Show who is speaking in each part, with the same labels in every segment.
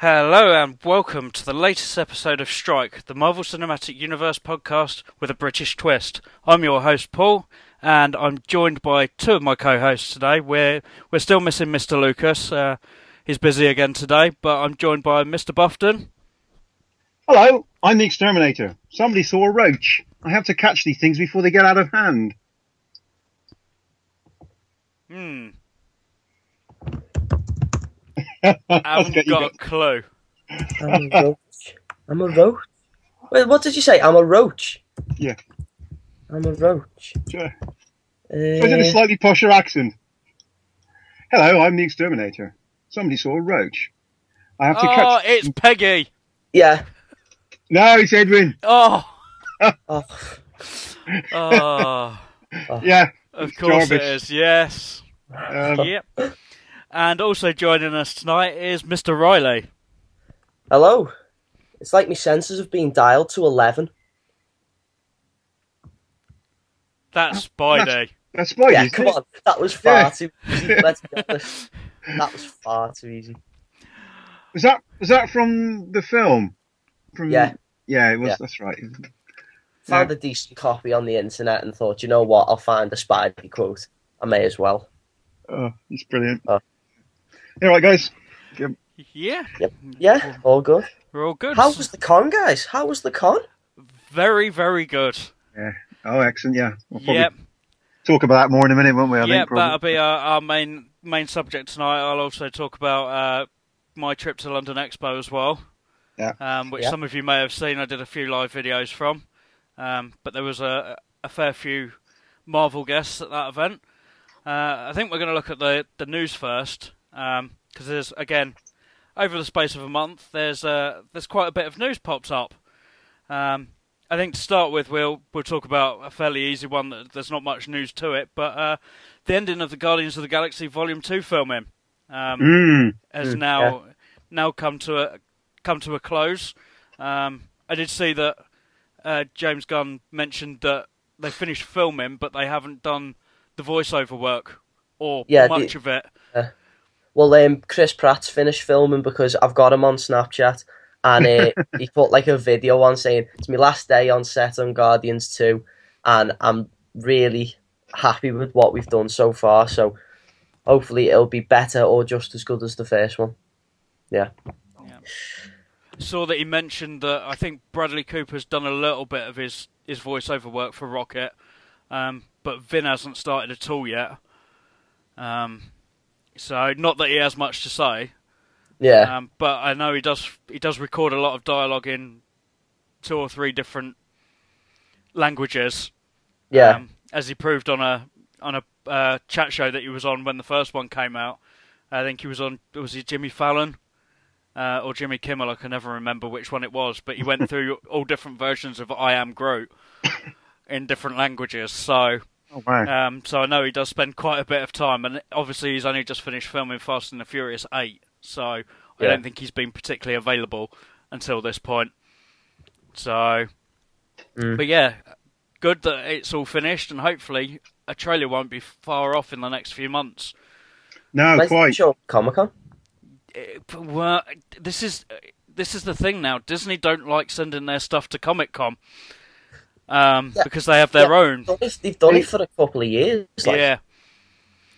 Speaker 1: Hello and welcome to the latest episode of Strike, the Marvel Cinematic Universe podcast with a British twist. I'm your host Paul, and I'm joined by two of my co-hosts today. We're we're still missing Mr. Lucas. Uh, he's busy again today, but I'm joined by Mr. Buffton.
Speaker 2: Hello, I'm the exterminator. Somebody saw a roach. I have to catch these things before they get out of hand.
Speaker 1: Hmm.
Speaker 2: Let's
Speaker 1: Haven't
Speaker 2: get
Speaker 1: got a clue.
Speaker 3: I'm a roach. I'm a roach. Wait, what did you say? I'm a roach.
Speaker 2: Yeah.
Speaker 3: I'm a roach.
Speaker 2: Sure. So I did a
Speaker 3: Uh,
Speaker 2: slightly posher accent. Hello, I'm the exterminator. Somebody saw a roach. I have to catch
Speaker 1: Oh,
Speaker 2: catch.
Speaker 1: it's Peggy.
Speaker 3: yeah.
Speaker 2: No, it's Edwin.
Speaker 1: Oh,
Speaker 3: Oh,
Speaker 1: oh,
Speaker 2: Yeah.
Speaker 1: of course it
Speaker 2: Jarvis.
Speaker 1: is. Yes.
Speaker 2: Um,
Speaker 1: Yep. And also joining us tonight is Mr. Riley.
Speaker 3: hello. It's like my senses have been dialed to eleven.
Speaker 1: That's Spidey.
Speaker 2: that's Spidey.
Speaker 3: yeah, come
Speaker 2: it?
Speaker 3: on. That was far
Speaker 2: Yeah.
Speaker 3: too easy. Let's be honest. That was far too easy.
Speaker 2: Was that was that from the film? From
Speaker 3: Yeah.
Speaker 2: Yeah, it was.
Speaker 3: Yeah.
Speaker 2: That's right.
Speaker 3: Found a decent copy on the internet and thought, you know what? I'll find a Spidey quote. I may as well.
Speaker 2: Oh, it's brilliant.
Speaker 3: Oh.
Speaker 2: All right, guys.
Speaker 1: Yeah, Yep.
Speaker 3: Yeah, all good.
Speaker 1: we're all good.
Speaker 3: How was the con, guys? How was the con?
Speaker 1: Very, very good. Yeah.
Speaker 2: Oh, excellent. Yeah. We'll probably
Speaker 1: Yep,
Speaker 2: talk about that more in a minute, won't we? I
Speaker 1: yep.
Speaker 2: think.
Speaker 1: That'll be our, our main main subject tonight. I'll also talk about uh, my trip to London Expo as well.
Speaker 2: Yeah.
Speaker 1: Um, which
Speaker 3: Yeah.
Speaker 1: some of you may have seen. I did a few live videos from. Um, but there was a a fair few Marvel guests at that event. Uh, I think we're going to look at the the news first because there's again over the space of a month there's uh, there's quite a bit of news pops up. Um, I think to start with we'll we'll talk about a fairly easy one that there's not much news to it, but uh, the ending of the Guardians of the Galaxy Volume Two filming um,
Speaker 2: Mm.
Speaker 1: has
Speaker 3: Mm,
Speaker 1: now now come to a come to a close. Um, I did see that uh, James Gunn mentioned that they finished filming, but they haven't done the voiceover work or
Speaker 3: Yeah, the-
Speaker 1: much of it.
Speaker 3: Well, um, Chris Pratt's finished filming because I've got him on Snapchat, and uh, he put like a video on saying it's my last day on set on Guardians Two, and I'm really happy with what we've done so far. So hopefully it'll be better or just as good as the first one. Yeah. yeah.
Speaker 1: Saw that he mentioned that I think Bradley Cooper's done a little bit of his his voiceover work for Rocket, um, but Vin hasn't started at all yet. Um, so not that he has much to say.
Speaker 3: Yeah,
Speaker 1: Um, but I know he does. He does record a lot of dialogue in two or three different languages.
Speaker 3: yeah,
Speaker 1: Um, as he proved on a on a uh, chat show that he was on when the first one came out. I think he was on. Was he Jimmy Fallon uh, or Jimmy Kimmel? I can never remember which one it was. But he went through all different versions of I Am Groot in different languages. So
Speaker 2: Oh, wow.
Speaker 1: um, so I know he does spend quite a bit of time, and obviously he's only just finished filming Fast and the Furious Eight, so I
Speaker 3: Yeah.
Speaker 1: don't think he's been particularly available until this point. So,
Speaker 3: Mm.
Speaker 1: but yeah, good that it's all finished, and hopefully a trailer won't be far off in the next few months.
Speaker 2: no,
Speaker 3: When's the
Speaker 2: quite.
Speaker 3: show Comic Con.
Speaker 1: Eh, well, this is this is the thing now. Disney don't like sending their stuff to Comic Con. Um,
Speaker 3: Yeah.
Speaker 1: because they have their
Speaker 3: Yeah.
Speaker 1: own.
Speaker 3: They've done it for a couple of years. Like,
Speaker 1: Yeah,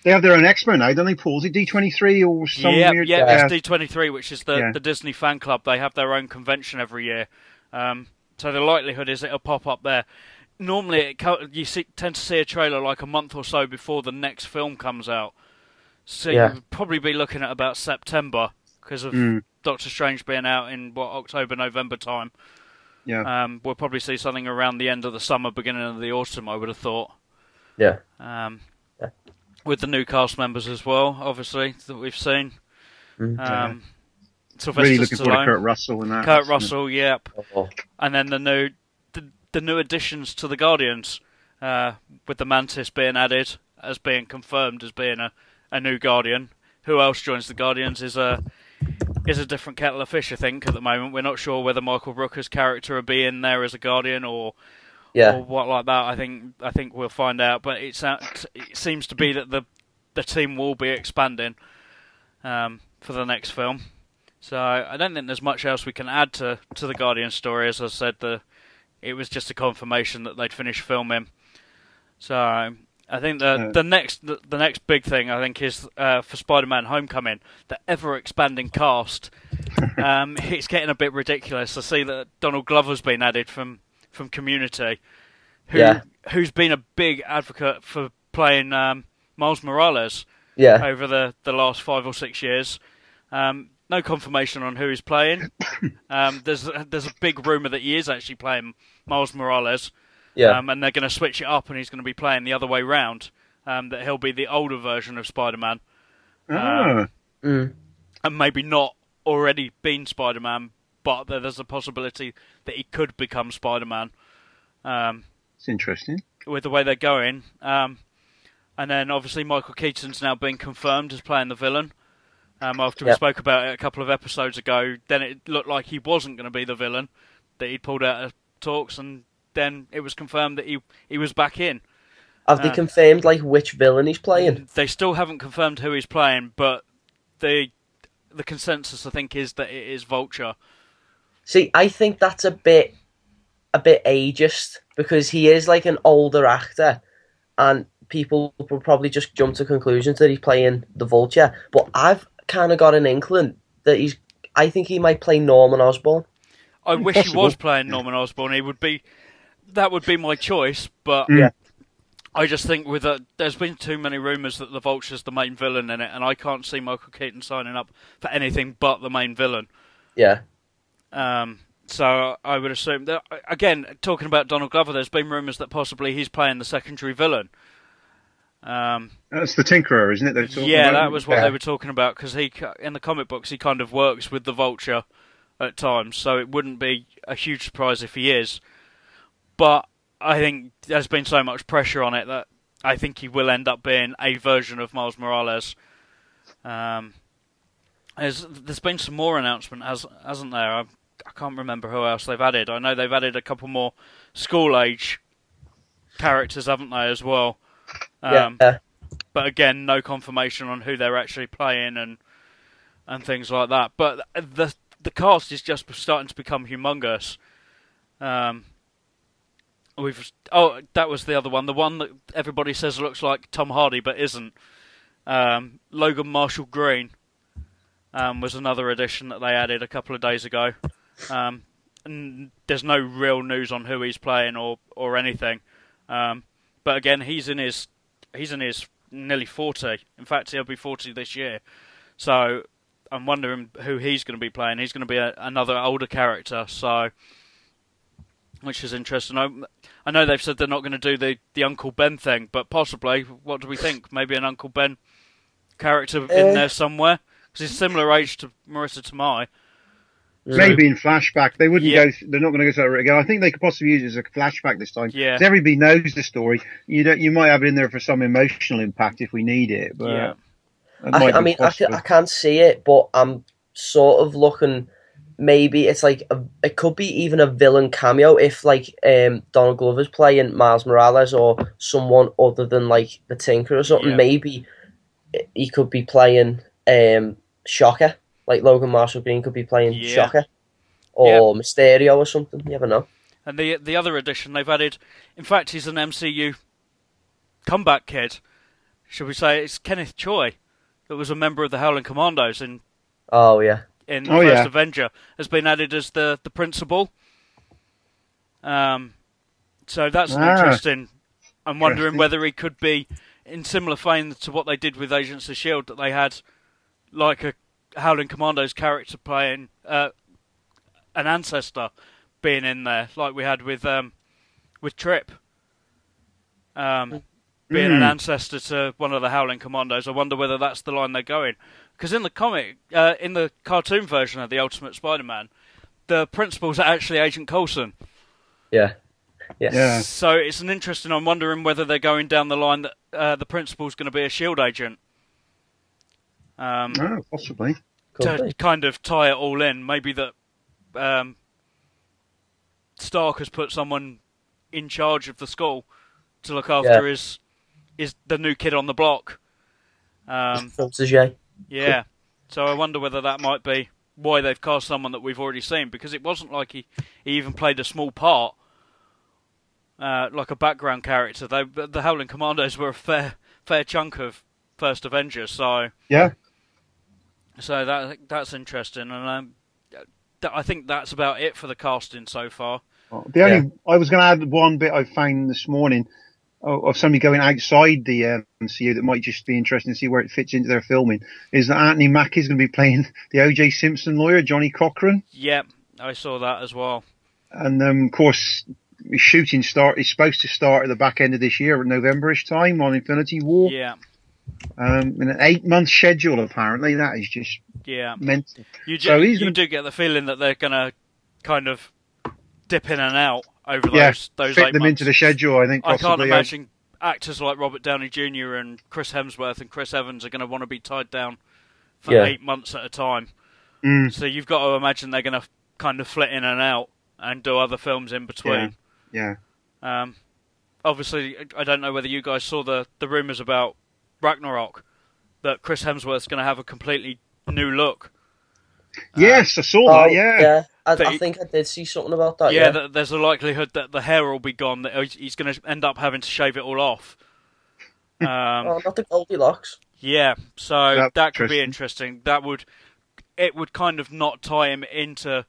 Speaker 2: They have their own expo now, don't they, Paul? Is it D23 or some
Speaker 1: yeah,
Speaker 2: weird...
Speaker 1: yeah,
Speaker 3: Yeah.
Speaker 1: it's D23, which is the,
Speaker 2: Yeah.
Speaker 1: the Disney fan club. They have their own convention every year. Um, so the likelihood is it'll pop up there. Normally, it co- you see, tend to see a trailer like a month or so before the next film comes out. So
Speaker 3: Yeah.
Speaker 1: you'd probably be looking at about September because of
Speaker 2: Mm,
Speaker 1: Doctor Strange being out in what October, November time.
Speaker 2: Yeah.
Speaker 1: Um, we'll probably see something around the end of the summer, beginning of the autumn. I would have thought.
Speaker 3: Yeah.
Speaker 1: Um,
Speaker 3: Yeah.
Speaker 1: With the new cast members as well, obviously that we've seen.
Speaker 3: Mm.
Speaker 1: Um, Sylvester
Speaker 2: really looking forward to Kurt Russell and that.
Speaker 1: Kurt Russell, yep,
Speaker 3: Oh,
Speaker 1: and then the new the, the new additions to the Guardians, uh, with the Mantis being added as being confirmed as being a, a new Guardian. Who else joins the Guardians is a is a different kettle of fish. I think at the moment we're not sure whether Michael Rooker's character will be in there as a Guardian or
Speaker 3: yeah.
Speaker 1: or what like that. I think I think we'll find out. But it's out- it seems to be that the the team will be expanding um, for the next film. So I don't think there's much else we can add to, to the Guardian story. As I said, the it was just a confirmation that they'd finished filming. So I think the
Speaker 2: Yeah.
Speaker 1: the next the, the next big thing I think is uh, for Spider-Man: Homecoming, the ever expanding cast. um, it's getting a bit ridiculous. I see that Donald Glover's been added from from Community, who
Speaker 3: Yeah.
Speaker 1: who's been a big advocate for playing um, Miles Morales
Speaker 3: Yeah,
Speaker 1: over the, the last five or six years. Um, no confirmation on who he's playing. Um, there's there's a big rumor that he is actually playing Miles Morales,
Speaker 3: yeah,
Speaker 1: um, and they're going to switch it up, and he's going to be playing the other way round. Um, that he'll be the older version of Spider-Man,
Speaker 2: Ah,
Speaker 3: mm.
Speaker 1: and maybe not already been Spider-Man, but there's a possibility that he could become Spider-Man. Um,
Speaker 2: it's interesting.
Speaker 1: with the way they're going. Um, and then obviously Michael Keaton's now been confirmed as playing the villain. Um, after we
Speaker 3: Yep.
Speaker 1: spoke about it a couple of episodes ago, then it looked like he wasn't going to be the villain that he'd pulled out of talks, and then it was confirmed that he he was back in.
Speaker 3: Have they
Speaker 1: uh,
Speaker 3: confirmed like which villain he's playing?
Speaker 1: They still haven't confirmed who he's playing, but the the consensus I think is that it is Vulture.
Speaker 3: See, I think that's a bit a bit ageist because he is like an older actor, and people will probably just jump to conclusions that he's playing the Vulture. But I've kind of got an inkling that he's. I think he might play Norman Osborn.
Speaker 1: I wish he was playing Norman Osborn. He would be that would be my choice, but
Speaker 3: Yeah.
Speaker 1: I just think with a, there's been too many rumours that the Vulture's the main villain in it, and I can't see Michael Keaton signing up for anything but the main villain.
Speaker 3: Yeah,
Speaker 1: Um, so I would assume that again, talking about Donald Glover, there's been rumours that possibly he's playing the secondary villain. Um,
Speaker 2: That's the Tinkerer, isn't it?
Speaker 1: yeah,
Speaker 2: about?
Speaker 1: that was what
Speaker 2: Yeah.
Speaker 1: they were talking about because he in the comic books he kind of works with the Vulture at times, so it wouldn't be a huge surprise if he is. But I think there's been so much pressure on it that I think he will end up being a version of Miles Morales. Um, there's there's been some more announcement, has hasn't there? I, I can't remember who else they've added. I know they've added a couple more school age characters, haven't they, as well? Um,
Speaker 3: yeah,
Speaker 1: but again, no confirmation on who they're actually playing and and things like that. But the the cast is just starting to become humongous. Um, we've oh, that was the other one, the one that everybody says looks like Tom Hardy but isn't. Um, Logan Marshall Green um, was another addition that they added a couple of days ago. Um, and there's no real news on who he's playing or or anything. Um, but again, he's in his he's in his nearly 40. In fact, he'll be 40 this year. So I'm wondering who he's going to be playing. He's going to be a, another older character. So, which is interesting. I, I know they've said they're not going to do the, the Uncle Ben thing, but possibly. What do we think? Maybe an Uncle Ben character
Speaker 3: Eh.
Speaker 1: in there somewhere because he's similar age to Marisa Tomei.
Speaker 2: Maybe in flashback. They wouldn't
Speaker 1: Yeah.
Speaker 2: go. They're not going to go to that again. I think they could possibly use it as a flashback this time.
Speaker 1: Yeah.
Speaker 2: 'Cause everybody knows the story. You don't. You might have it in there for some emotional impact if we need it. But
Speaker 1: yeah,
Speaker 3: I, I mean, I, can. I can't see it, but I'm sort of looking. Maybe it's like a, it could be even a villain cameo if like um, Donald Glover's playing Miles Morales or someone other than like the Tinker or something.
Speaker 1: Yeah.
Speaker 3: Maybe he could be playing um, Shocker, like Logan Marshall Green could be playing
Speaker 1: Yeah.
Speaker 3: Shocker or Mysterio or something. You never know.
Speaker 1: and the the other addition they've added, in fact, he's an MCU comeback kid. Should we say it's Kenneth Choi, that was a member of the Howling Commandos in
Speaker 3: Oh yeah,
Speaker 1: in the
Speaker 2: Oh,
Speaker 1: first
Speaker 2: yeah.
Speaker 1: Avenger has been added as the the principal. Um, so that's
Speaker 2: Ah.
Speaker 1: interesting. I'm wondering
Speaker 2: Interesting.
Speaker 1: whether he could be in similar vein to what they did with Agents of Shield, that they had like a Howling Commandos character playing uh, an ancestor being in there, like we had with um, with Trip. Um, being an
Speaker 2: Mm.
Speaker 1: ancestor to one of the Howling Commandos. I wonder whether that's the line they're going. Because in the comic, uh, in the cartoon version of the Ultimate Spider-Man, the principal's actually Agent Coulson.
Speaker 3: yeah, yes.
Speaker 2: Yeah.
Speaker 1: So it's an interesting. I'm wondering whether they're going down the line that uh, the principal's going to be a Shield agent. Um,
Speaker 2: Oh, possibly.
Speaker 1: To
Speaker 3: be.
Speaker 1: kind of tie it all in. Maybe that um, Stark has put someone in charge of the school to look after his is the new kid on the block. Um,
Speaker 3: Protege.
Speaker 1: Yeah, so I wonder whether that might be why they've cast someone that we've already seen because it wasn't like he, he even played a small part, uh, like a background character. They, the Howling Commandos were a fair fair chunk of First Avengers, so
Speaker 2: Yeah.
Speaker 1: so that that's interesting, and um, th- I think that's about it for the casting so far.
Speaker 2: Well, The only I was going to add one bit I found this morning of, somebody going outside the MCU that might just be interesting to see where it fits into their filming is that Anthony Mackie is going to be playing the O.J. Simpson lawyer Johnnie Cochran,
Speaker 1: Yep, I saw that as well.
Speaker 2: and um, of course shooting start is supposed to start at the back end of this year, Novemberish time on Infinity War.
Speaker 1: Yeah,
Speaker 2: Um, in an eight month schedule apparently. That is just
Speaker 1: yeah.
Speaker 2: mental.
Speaker 1: You do,
Speaker 2: So
Speaker 1: you
Speaker 2: gonna-
Speaker 1: do get the feeling that they're gonna kind of dip in and out over
Speaker 2: Yeah,
Speaker 1: those those
Speaker 2: fit
Speaker 1: eight
Speaker 2: them
Speaker 1: months.
Speaker 2: into the schedule. I think
Speaker 1: I can't
Speaker 2: uh,
Speaker 1: imagine actors like Robert Downey Jr. and Chris Hemsworth and Chris Evans are going to want to be tied down for
Speaker 3: Yeah.
Speaker 1: eight months at a time.
Speaker 2: Mm,
Speaker 1: So you've got to imagine they're going to kind of flit in and out and do other films in between.
Speaker 2: yeah.
Speaker 1: Um, obviously, I don't know whether you guys saw the the rumors about Ragnarok that Chris Hemsworth's going to have a completely new look.
Speaker 2: Yes, I saw
Speaker 3: Oh,
Speaker 2: that. Yeah.
Speaker 3: I,
Speaker 1: But
Speaker 3: I think I did see something about that.
Speaker 1: yeah,
Speaker 3: Yeah,
Speaker 1: th there's a likelihood that the hair will be gone. That he's- he's going to end up having to shave it all off. Um,
Speaker 3: oh, not the Goldilocks.
Speaker 1: Yeah, so
Speaker 2: That'd
Speaker 1: that could be
Speaker 2: interesting.
Speaker 1: interesting. That would it would kind of not tie him into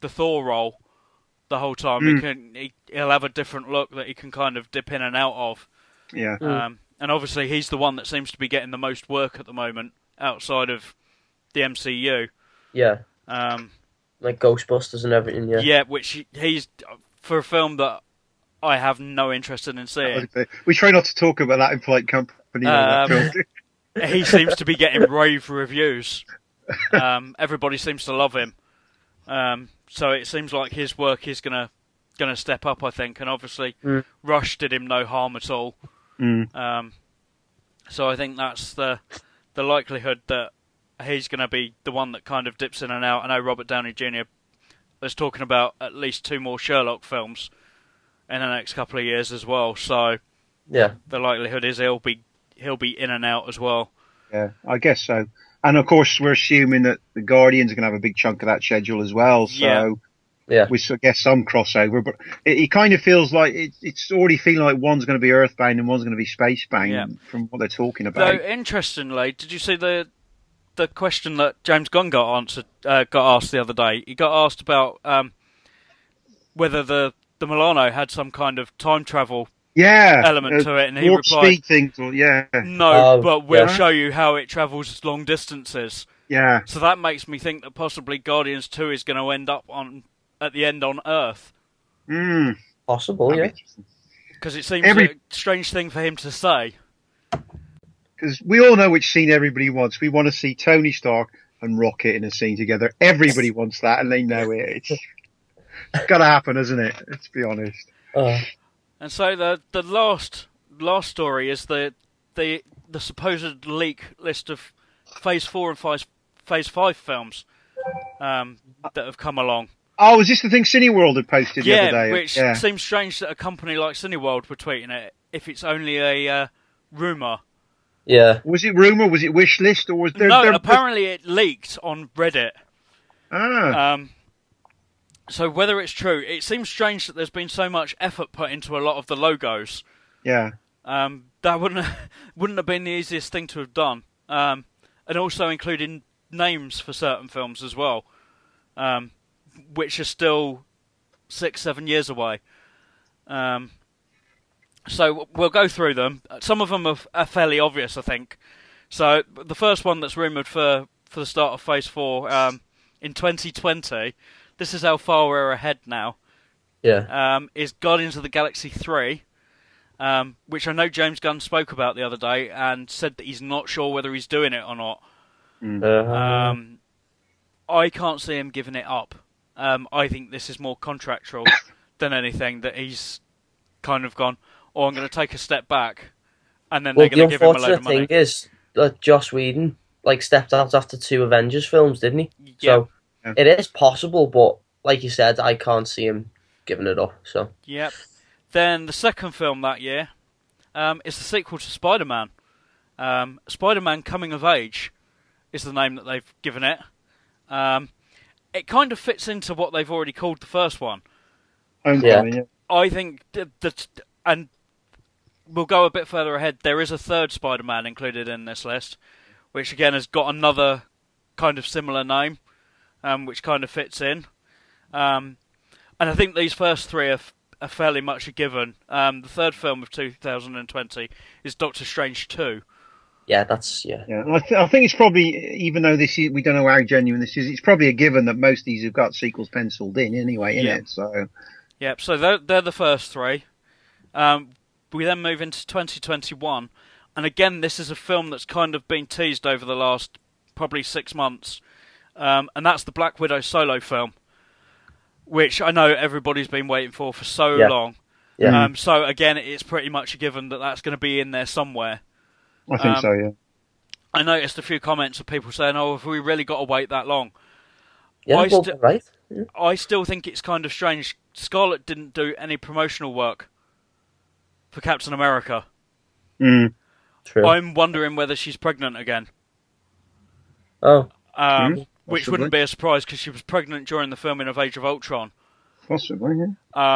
Speaker 1: the Thor role the whole time. He
Speaker 2: Mm.
Speaker 1: can he, he'll have a different look that he can kind of dip in and out of.
Speaker 2: Yeah.
Speaker 3: Mm.
Speaker 1: Um, and obviously he's the one that seems to be getting the most work at the moment outside of the MCU.
Speaker 3: Yeah,
Speaker 1: Um,
Speaker 3: like Ghostbusters and everything. Yeah,
Speaker 1: yeah. which he's for a film that I have no interest in seeing.
Speaker 2: We try not to talk about that in polite company.
Speaker 1: Um, he seems to be getting rave reviews. Um, everybody seems to love him. Um, so it seems like his work is gonna gonna step up, I think. And obviously,
Speaker 3: Mm.
Speaker 1: Rush did him no harm at all.
Speaker 2: Mm.
Speaker 1: Um, so I think that's the the likelihood that he's going to be the one that kind of dips in and out. I know Robert Downey Jr. is talking about at least two more Sherlock films in the next couple of years as well. So
Speaker 3: yeah,
Speaker 1: the likelihood is he'll be he'll be in and out as well.
Speaker 2: Yeah, I guess so. And of course, we're assuming that the Guardians are going to have a big chunk of that schedule as well. So
Speaker 1: Yeah.
Speaker 3: yeah.
Speaker 2: we I guess some crossover, but it, it kind of feels like it, it's already feeling like one's going to be Earthbound and one's going to be Spacebound
Speaker 1: Yeah.
Speaker 2: from what they're talking
Speaker 1: Though
Speaker 2: about.
Speaker 1: interestingly, did you see the the question that James Gunn got answered uh, got asked the other day? He got asked about um, whether the the Milano had some kind of time travel
Speaker 2: yeah,
Speaker 1: element
Speaker 2: uh,
Speaker 1: to it, and he replied,
Speaker 2: speed things. Or, yeah,
Speaker 1: No,
Speaker 3: Oh,
Speaker 1: but we'll
Speaker 2: yeah.
Speaker 1: show you how it travels long distances.
Speaker 2: yeah,
Speaker 1: So that makes me think that possibly Guardians 2 is going to end up on at the end on Earth.
Speaker 2: mm,
Speaker 3: Possible.
Speaker 2: that'd
Speaker 3: Yeah,
Speaker 2: interesting.
Speaker 1: Because it seems
Speaker 2: Every-
Speaker 1: a strange thing for him to say.
Speaker 2: Because we all know which scene everybody wants. We want to see Tony Stark and Rocket in a scene together. Everybody wants that, and they know it. It's got to happen, isn't it? Let's be honest.
Speaker 3: uh,
Speaker 1: And so the the last last story is the the the supposed leak list of Phase 4 and Phase, phase 5 films um, that have come along.
Speaker 2: Oh, is this the thing Cineworld had posted the other day?
Speaker 1: which
Speaker 2: yeah.
Speaker 1: seems strange that a company like Cineworld were tweeting it if it's only a uh, rumour.
Speaker 3: Yeah,
Speaker 2: Was it rumor? Was it wish list? Or was there?
Speaker 1: no,
Speaker 2: there
Speaker 1: apparently it leaked on Reddit.
Speaker 2: ah,
Speaker 1: Um, so whether it's true, it seems strange that there's been so much effort put into a lot of the logos.
Speaker 2: yeah.
Speaker 1: Um, that wouldn't wouldn't have been the easiest thing to have done, um, and also including names for certain films as well, um, which are still six seven years away. Um, so we'll go through them. Some of them are, are fairly obvious, I think. So the first one that's rumored for for the start of Phase Four um, in 2020. This is how far we're ahead now
Speaker 3: yeah,
Speaker 1: um, is Guardians of the Galaxy 3, um, which I know James Gunn spoke about the other day and said that he's not sure whether he's doing it or not.
Speaker 3: uh,
Speaker 1: Um, I can't see him giving it up. Um, I think this is more contractual than anything that he's kind of gone, oh, I'm going to take a step back, and then
Speaker 3: well,
Speaker 1: they're going
Speaker 3: the
Speaker 1: to give him a load
Speaker 3: unfortunate
Speaker 1: of money.
Speaker 3: thing is that Joss Whedon like stepped out after two Avengers films, didn't he?
Speaker 1: Yeah.
Speaker 3: So
Speaker 2: Yeah.
Speaker 3: it is possible, but like you said, I can't see him giving it up. So
Speaker 1: Yep. Then the second film that year um, is the sequel to Spider Man. Um, Spider Man Coming of Age is the name that they've given it. Um, it kind of fits into what they've already called the first one.
Speaker 2: Homecoming, yeah.
Speaker 1: I think that, that and we'll go a bit further ahead. There is a third Spider-Man included in this list, which again has got another kind of similar name, um, which kind of fits in. Um, and I think these first three are, f- are fairly much a given. Um, the third film of 2020 is Doctor Strange 2.
Speaker 3: Yeah, that's yeah.
Speaker 2: Yeah, I, th- I think it's probably, even though this is, we don't know how genuine this is, it's probably a given that most of these have got sequels penciled in anyway, in
Speaker 1: Yeah.
Speaker 2: it. So,
Speaker 1: Yep, so they're, they're the first three. Um, we then move into 2021, and again, this is a film that's kind of been teased over the last probably six months, um, and that's the Black Widow solo film, which I know everybody's been waiting for for so
Speaker 3: Yeah.
Speaker 1: long.
Speaker 3: Yeah.
Speaker 1: Um, so again, it's pretty much a given that that's going to be in there somewhere.
Speaker 2: I think
Speaker 1: Um,
Speaker 2: so, yeah.
Speaker 1: I noticed a few comments of people saying, "Oh, have we really got to wait that long?"
Speaker 3: yeah,
Speaker 1: I
Speaker 3: well,
Speaker 1: sti-
Speaker 3: right.
Speaker 1: I still think it's kind of strange. Scarlett didn't do any promotional work for Captain America.
Speaker 2: Mm.
Speaker 3: True.
Speaker 1: I'm wondering whether she's pregnant again,
Speaker 3: Oh,
Speaker 1: um,
Speaker 2: Hmm,
Speaker 1: which wouldn't be a surprise because she was pregnant during the filming of Age of Ultron.
Speaker 2: Possibly, yeah.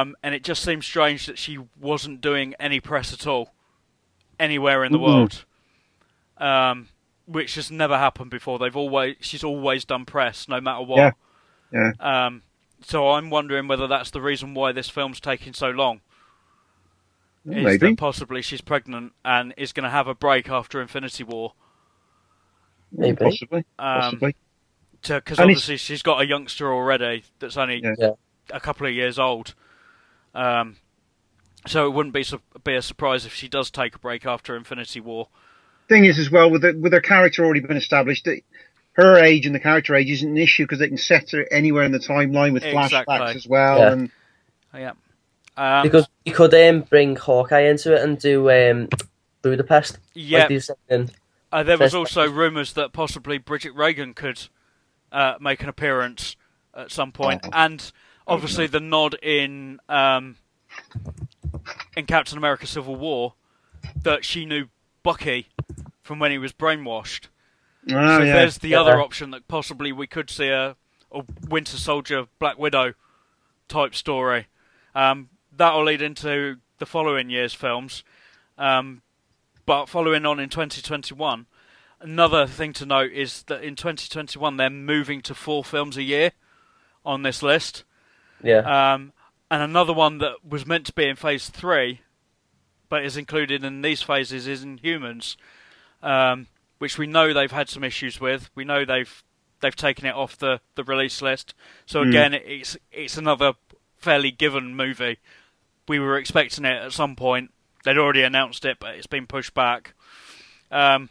Speaker 1: Um, and it just seems strange that she wasn't doing any press at all anywhere in the
Speaker 2: Mhm.
Speaker 1: world, um, which has never happened before. They've always she's always done press, no matter what.
Speaker 2: Yeah. Yeah.
Speaker 1: Um, so I'm wondering whether that's the reason why this film's taking so long. Is
Speaker 2: Maybe.
Speaker 1: that possibly she's pregnant and is going to have a break after Infinity War?
Speaker 3: maybe.
Speaker 2: Possibly.
Speaker 1: Um,
Speaker 2: Possibly.
Speaker 1: Because
Speaker 2: And it's-
Speaker 1: obviously she's got a youngster already that's only
Speaker 2: Yeah.
Speaker 3: Yeah.
Speaker 1: a couple of years old. Um, so it wouldn't be su- be a surprise if she does take a break after Infinity War.
Speaker 2: Thing is, as well, with the, with her character already been established, that her age and the character age isn't an issue because they can set her anywhere in the timeline with
Speaker 1: Exactly.
Speaker 2: flashbacks as well.
Speaker 3: Yeah.
Speaker 2: And
Speaker 1: Yeah. Um,
Speaker 3: Because you could um, bring Hawkeye into it and do um, Budapest.
Speaker 1: yeah,
Speaker 3: Like in-
Speaker 1: uh, there was also rumours that possibly Bridget Regan could uh, make an appearance at some point,
Speaker 2: Oh.
Speaker 1: and obviously the nod in um, in Captain America: Civil War that she knew Bucky from when he was brainwashed.
Speaker 2: oh,
Speaker 1: so
Speaker 2: yeah.
Speaker 1: there's the
Speaker 3: Yeah.
Speaker 1: other option that possibly we could see a, a Winter Soldier, Black Widow type story. Um, that'll lead into the following year's films. Um, but following on in 2021, another thing to note is that in 2021 they're moving to four films a year on this list.
Speaker 3: yeah.
Speaker 1: Um, and another one that was meant to be in phase three, but is included in these phases, is Inhumans, um, which we know they've had some issues with. We know they've they've taken it off the, the release list. So
Speaker 2: Hmm.
Speaker 1: again, it's it's another fairly given movie. We were expecting it at some point. They'd already announced it, but it's been pushed back. Um,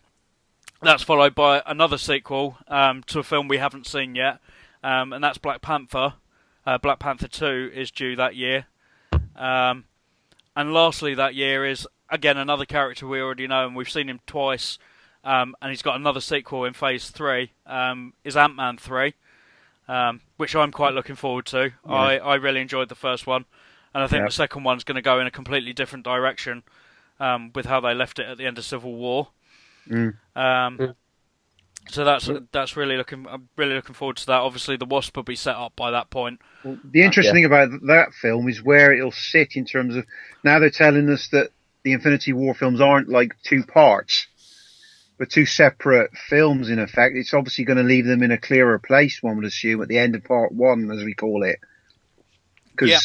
Speaker 1: that's followed by another sequel um, to a film we haven't seen yet, um, and that's Black Panther. Uh, Black Panther 2 is due that year. Um, and lastly, that year is, again, another character we already know, and we've seen him twice, um, and he's got another sequel in Phase 3, um, is Ant Man 3, um, which I'm quite looking forward to. I, I really enjoyed the first one, and I think
Speaker 2: Yeah.
Speaker 1: the second one's going to go in a completely different direction um, with how they left it at the end of Civil War.
Speaker 2: Mm.
Speaker 1: Um,
Speaker 3: Mm.
Speaker 1: So that's that's really looking. I'm really looking forward to that. Obviously, the Wasp will be set up by that point.
Speaker 2: Well, the interesting
Speaker 3: Yeah.
Speaker 2: thing about that film is where it'll sit in terms of now they're telling us that the Infinity War films aren't like two parts, but two separate films in effect. It's obviously going to leave them in a clearer place, one would assume, at the end of part one, as we call it. Because
Speaker 1: Yeah.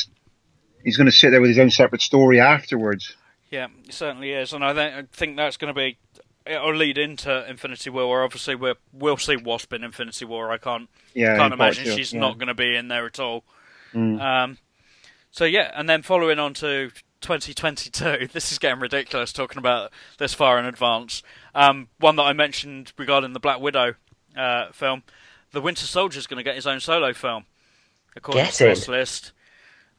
Speaker 2: He's going to sit there with his own separate story afterwards.
Speaker 1: Yeah, it certainly is, and I, th- I think that's going to be. It'll lead into Infinity War, where obviously we we'll see Wasp in Infinity War. I can't
Speaker 2: Yeah,
Speaker 1: can't imagine
Speaker 2: two,
Speaker 1: she's
Speaker 2: yeah.
Speaker 1: not going to be in there at all.
Speaker 2: Mm.
Speaker 1: Um, so yeah, and then following on to 2022, this is getting ridiculous talking about this far in advance. Um, one that I mentioned regarding the Black Widow uh, film, the Winter Soldier is going to get his own solo film, according
Speaker 3: Get
Speaker 1: to this
Speaker 3: in.
Speaker 1: list.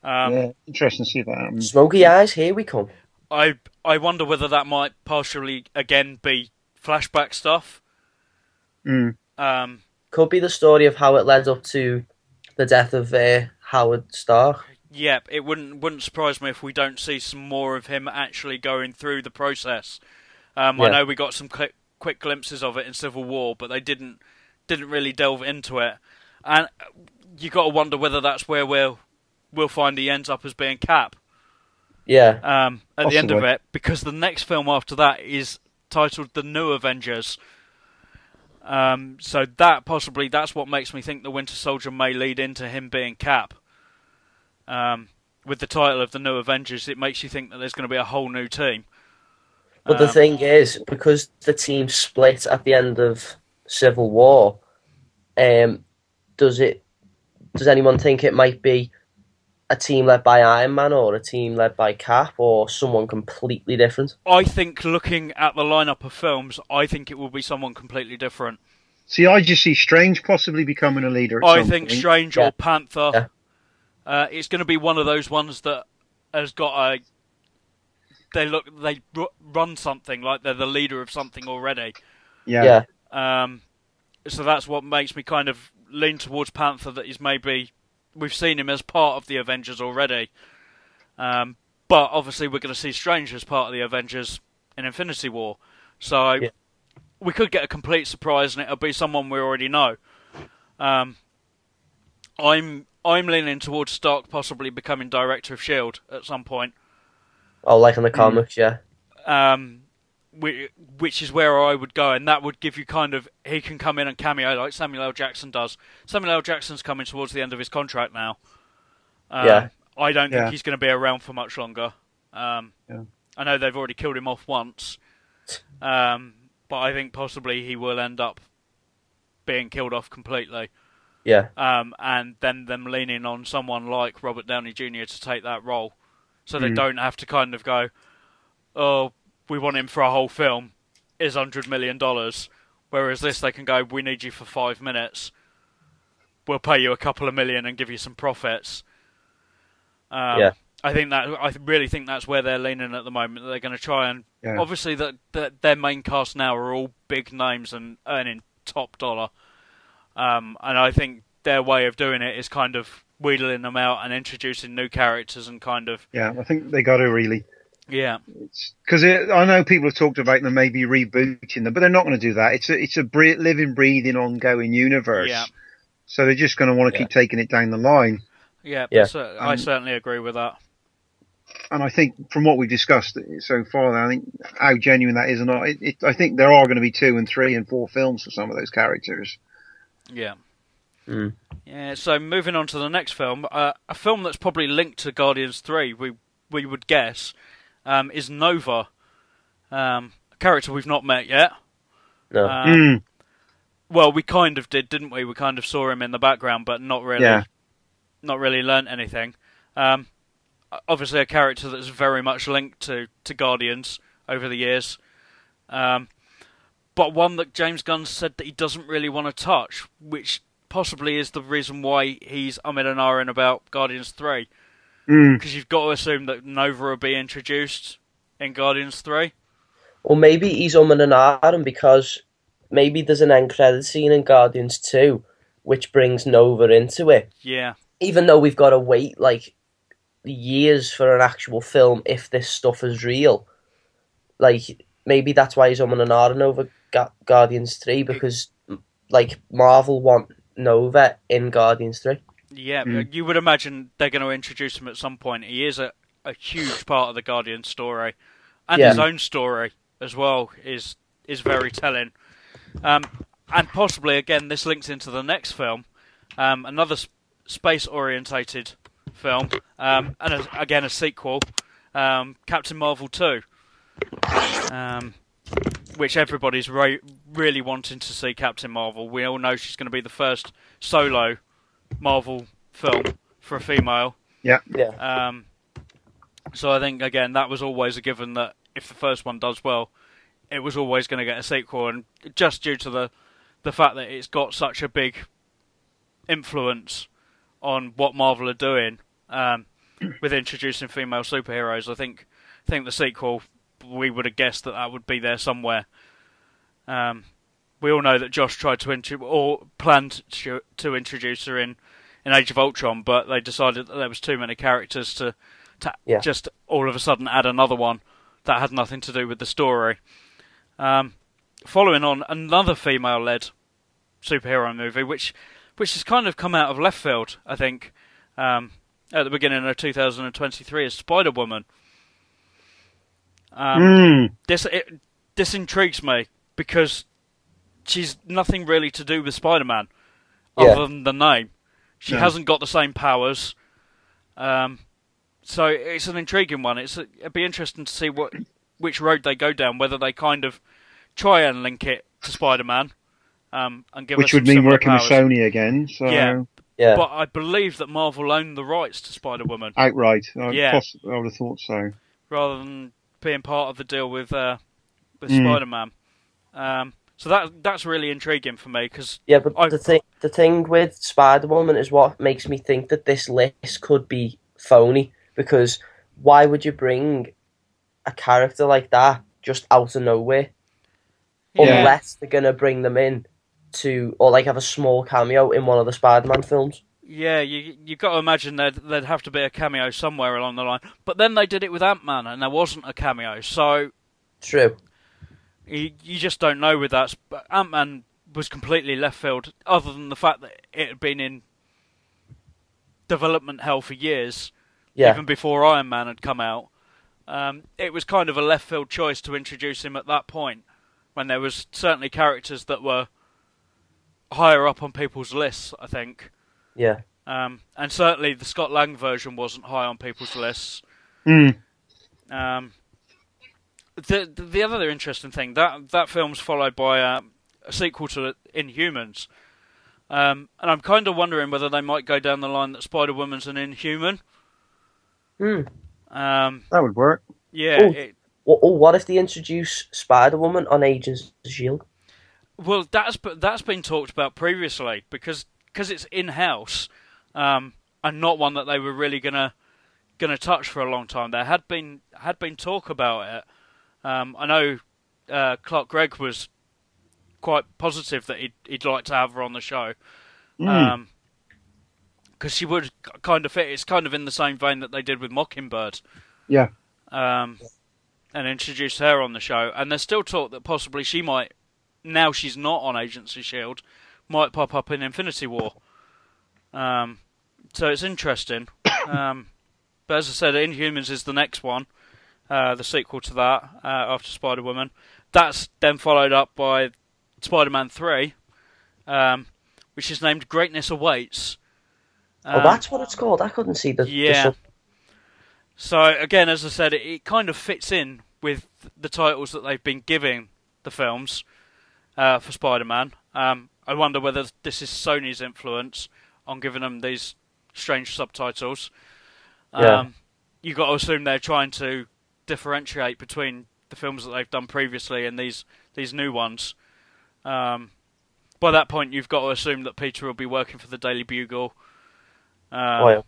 Speaker 1: Um,
Speaker 2: yeah, interesting to see that happen.
Speaker 3: Smoky eyes, here we come.
Speaker 1: I I wonder whether that might partially again be flashback stuff.
Speaker 2: Mm.
Speaker 1: Um,
Speaker 3: Could be the story of how it led up to the death of uh, Howard Stark.
Speaker 1: yeah, it wouldn't wouldn't surprise me if we don't see some more of him actually going through the process. Um, I know we got some quick, quick glimpses of it in Civil War, but they didn't didn't really delve into it. and you got to wonder whether that's where we'll we'll find he ends up as being Cap.
Speaker 3: Yeah.
Speaker 1: Um, at the end of it, because the next film after that is titled The New Avengers. Um, so that possibly that's what makes me think the Winter Soldier may lead into him being Cap. Um, with the title of the New Avengers, it makes you think that there's going to be a whole new team.
Speaker 3: But the
Speaker 1: Um,
Speaker 3: thing is, because the team split at the end of Civil War, um, does it? Does anyone think it might be a team led by Iron Man or a team led by Cap or someone completely different?
Speaker 1: I think looking at the lineup of films, I think it will be someone completely different.
Speaker 2: See, I just see Strange possibly becoming a leader. At
Speaker 1: I
Speaker 2: some
Speaker 1: think
Speaker 2: point.
Speaker 1: Strange
Speaker 3: Yeah.
Speaker 1: or Panther.
Speaker 3: Yeah.
Speaker 1: Uh, it's going to be one of those ones that has got a. They look. They run something like they're the leader of something already.
Speaker 2: Yeah.
Speaker 3: Yeah.
Speaker 1: Um, so that's what makes me kind of lean towards Panther. That he's maybe we've seen him as part of the Avengers already. Um, but obviously we're going to see Strange as part of the Avengers in Infinity War. So
Speaker 3: Yeah.
Speaker 1: we could get a complete surprise, and it'll be someone we already know. Um, I'm I'm leaning towards Stark possibly becoming director of Shield at some point.
Speaker 3: Oh, like in the
Speaker 2: Hmm.
Speaker 3: comics, yeah.
Speaker 1: um, which, which is where I would go, and that would give you kind of he can come in and cameo like Samuel L. Jackson does. Samuel L. Jackson's coming towards the end of his contract now. Um,
Speaker 3: Yeah.
Speaker 1: I don't
Speaker 2: Yeah.
Speaker 1: think he's going to be around for much longer. Um,
Speaker 2: Yeah.
Speaker 1: I know they've already killed him off once, um, but I think possibly he will end up being killed off completely.
Speaker 3: Yeah.
Speaker 1: Um, and then them leaning on someone like Robert Downey Jr. to take that role, so they
Speaker 2: Mm.
Speaker 1: don't have to kind of go, "Oh, we want him for a whole film," is hundred million dollars. Whereas this, they can go, "We need you for five minutes. We'll pay you a couple of million and give you some profits." Um,
Speaker 3: Yeah.
Speaker 1: I think that I really think that's where they're leaning at the moment. They're going to try and
Speaker 2: Yeah.
Speaker 1: obviously that that their main cast now are all big names and earning top dollar. Um, and I think their way of doing it is kind of wheedling them out and introducing new characters and kind of
Speaker 2: Yeah, I think they got to really.
Speaker 1: Yeah,
Speaker 2: Because I know people have talked about them maybe rebooting them, but they're not going to do that. It's a it's a bre- living, breathing, ongoing universe.
Speaker 1: Yeah.
Speaker 2: So they're just going to want to
Speaker 3: Yeah.
Speaker 2: keep taking it down the line.
Speaker 1: yeah.
Speaker 3: Yeah.
Speaker 1: So I
Speaker 2: Um,
Speaker 1: certainly agree with that.
Speaker 2: And I think from what we've discussed so far, I think how genuine that is or not, it, it, I think there are going to be two and three and four films for some of those characters.
Speaker 1: Yeah.
Speaker 3: Mm.
Speaker 1: Yeah, so moving on to the next film, uh, a film that's probably linked to Guardians Three, we we would guess, um, is Nova, um, a character we've not met yet.
Speaker 3: No.
Speaker 1: Um,
Speaker 2: Mm,
Speaker 1: Well, we kind of did, didn't we? We kind of saw him in the background, but not really,
Speaker 2: Yeah.
Speaker 1: not really learnt anything. Um, obviously, a character that's very much linked to, to Guardians over the years, um, but one that James Gunn said that he doesn't really want to touch, which possibly is the reason why he's umming and ahhing about Guardians Three,
Speaker 2: mm.
Speaker 1: because you've got to assume that Nova will be introduced in Guardians Three.
Speaker 3: Or maybe he's umming and ahhing because maybe there's an end credit scene in Guardians 2 which brings Nova into it.
Speaker 1: Yeah,
Speaker 3: Even though we've got to wait like years for an actual film if this stuff is real. Like maybe that's why he's umming and ahhing over Ga- Guardians 3 because like Marvel want Nova in Guardians 3.
Speaker 1: Yeah,
Speaker 2: Mm.
Speaker 1: you would imagine they're going to introduce him at some point. He is a, a huge part of the Guardian story, and
Speaker 3: Yeah.
Speaker 1: his own story as well is is very telling. Um, and possibly again, this links into the next film, um, another s- space orientated film, um, and a, again a sequel, um, Captain Marvel two, um, which everybody's re- really wanting to see Captain Marvel. We all know she's going to be the first solo Marvel film for a female.
Speaker 3: Yeah.
Speaker 1: Um, so I think again that was always a given that if the first one does well, it was always going to get a sequel, and just due to the the fact that it's got such a big influence on what Marvel are doing um, with introducing female superheroes, I think I think the sequel we would have guessed that that would be there somewhere. Um, we all know that Joss tried to intro- or planned to, to introduce her in, in Age of Ultron, but they decided that there was too many characters to to
Speaker 3: Yeah.
Speaker 1: just all of a sudden add another one that had nothing to do with the story. Um, following on another female-led superhero movie, which which has kind of come out of left field, I think, um, at the beginning of 2023, is Spider Woman. Um,
Speaker 2: Mm.
Speaker 1: This it, this intrigues me because she's nothing really to do with Spider Man,
Speaker 3: Yeah.
Speaker 1: other than the name. She
Speaker 2: No.
Speaker 1: hasn't got the same powers. Um, so it's an intriguing one. It's it'd be interesting to see what which road they go down. Whether they kind of try and link it to Spider Man, um, and give
Speaker 2: Which
Speaker 1: us
Speaker 2: would mean working
Speaker 1: powers.
Speaker 2: with Sony again. So
Speaker 1: Yeah.
Speaker 3: Yeah.
Speaker 1: But I believe that Marvel owned the rights to Spider Woman
Speaker 2: outright, I,
Speaker 1: Yeah.
Speaker 2: poss- I would have thought so.
Speaker 1: rather than being part of the deal with uh, with
Speaker 2: Mm.
Speaker 1: Spider Man. Um, so that that's really intriguing for me because
Speaker 3: Yeah, but
Speaker 1: I-
Speaker 3: the thing the thing with Spider Woman is what makes me think that this list could be phony. Because why would you bring a character like that just out of nowhere?
Speaker 1: Yeah.
Speaker 3: Unless they're gonna bring them in to or like have a small cameo in one of the Spider Man films.
Speaker 1: yeah, you you got to imagine there'd there'd have to be a cameo somewhere along the line. But then they did it with Ant Man and there wasn't a cameo, so
Speaker 3: True.
Speaker 1: You, you just don't know with that. But Ant Man was completely left field, other than the fact that it had been in development hell for years.
Speaker 3: Yeah.
Speaker 1: even before Iron Man had come out. Um, it was kind of a left field choice to introduce him at that point, when there was certainly characters that were higher up on people's lists. I think,
Speaker 3: Yeah.
Speaker 1: um, and certainly the Scott Lang version wasn't high on people's lists.
Speaker 2: Mm.
Speaker 1: Um, the the other interesting thing that that film's followed by uh, a sequel to Inhumans, um, and I'm kind of wondering whether they might go down the line that Spider Woman's an Inhuman.
Speaker 3: Hmm.
Speaker 1: Um,
Speaker 2: That would work.
Speaker 1: yeah,
Speaker 3: Oh.
Speaker 1: it,
Speaker 3: Well, oh, what if they introduce Spider Woman on Agents of Shield?
Speaker 1: Well, that's that's been talked about previously because cause it's in house, um, and not one that they were really gonna gonna touch for a long time. There had been had been talk about it. Um, I know uh, Clark Gregg was quite positive that he'd he'd like to have her on the show.
Speaker 2: Mm.
Speaker 1: Um because she would kind of fit. It's kind of in the same vein that they did with Mockingbird.
Speaker 2: Yeah.
Speaker 1: Um, and introduced her on the show. And there's still talk that possibly she might, now she's not on Agents of Shield, might pop up in Infinity War. Um, so it's interesting. um, but as I said, Inhumans is the next one, uh, the sequel to that uh, after Spider Woman. That's then followed up by Spider Man Three, um, which is named Greatness Awaits.
Speaker 3: oh,
Speaker 1: Um,
Speaker 3: that's what it's called. I couldn't see the. the
Speaker 1: yeah.
Speaker 3: sub-
Speaker 1: So again, as I said, it, it kind of fits in with the titles that they've been giving the films uh, for Spider-Man. Um, I wonder whether this is Sony's influence on giving them these strange subtitles.
Speaker 3: Yeah.
Speaker 1: Um, you got to assume they're trying to differentiate between the films that they've done previously and these these new ones. Um, by that point, you've got to assume that Peter will be working for the Daily Bugle. Um,
Speaker 3: oh, yeah.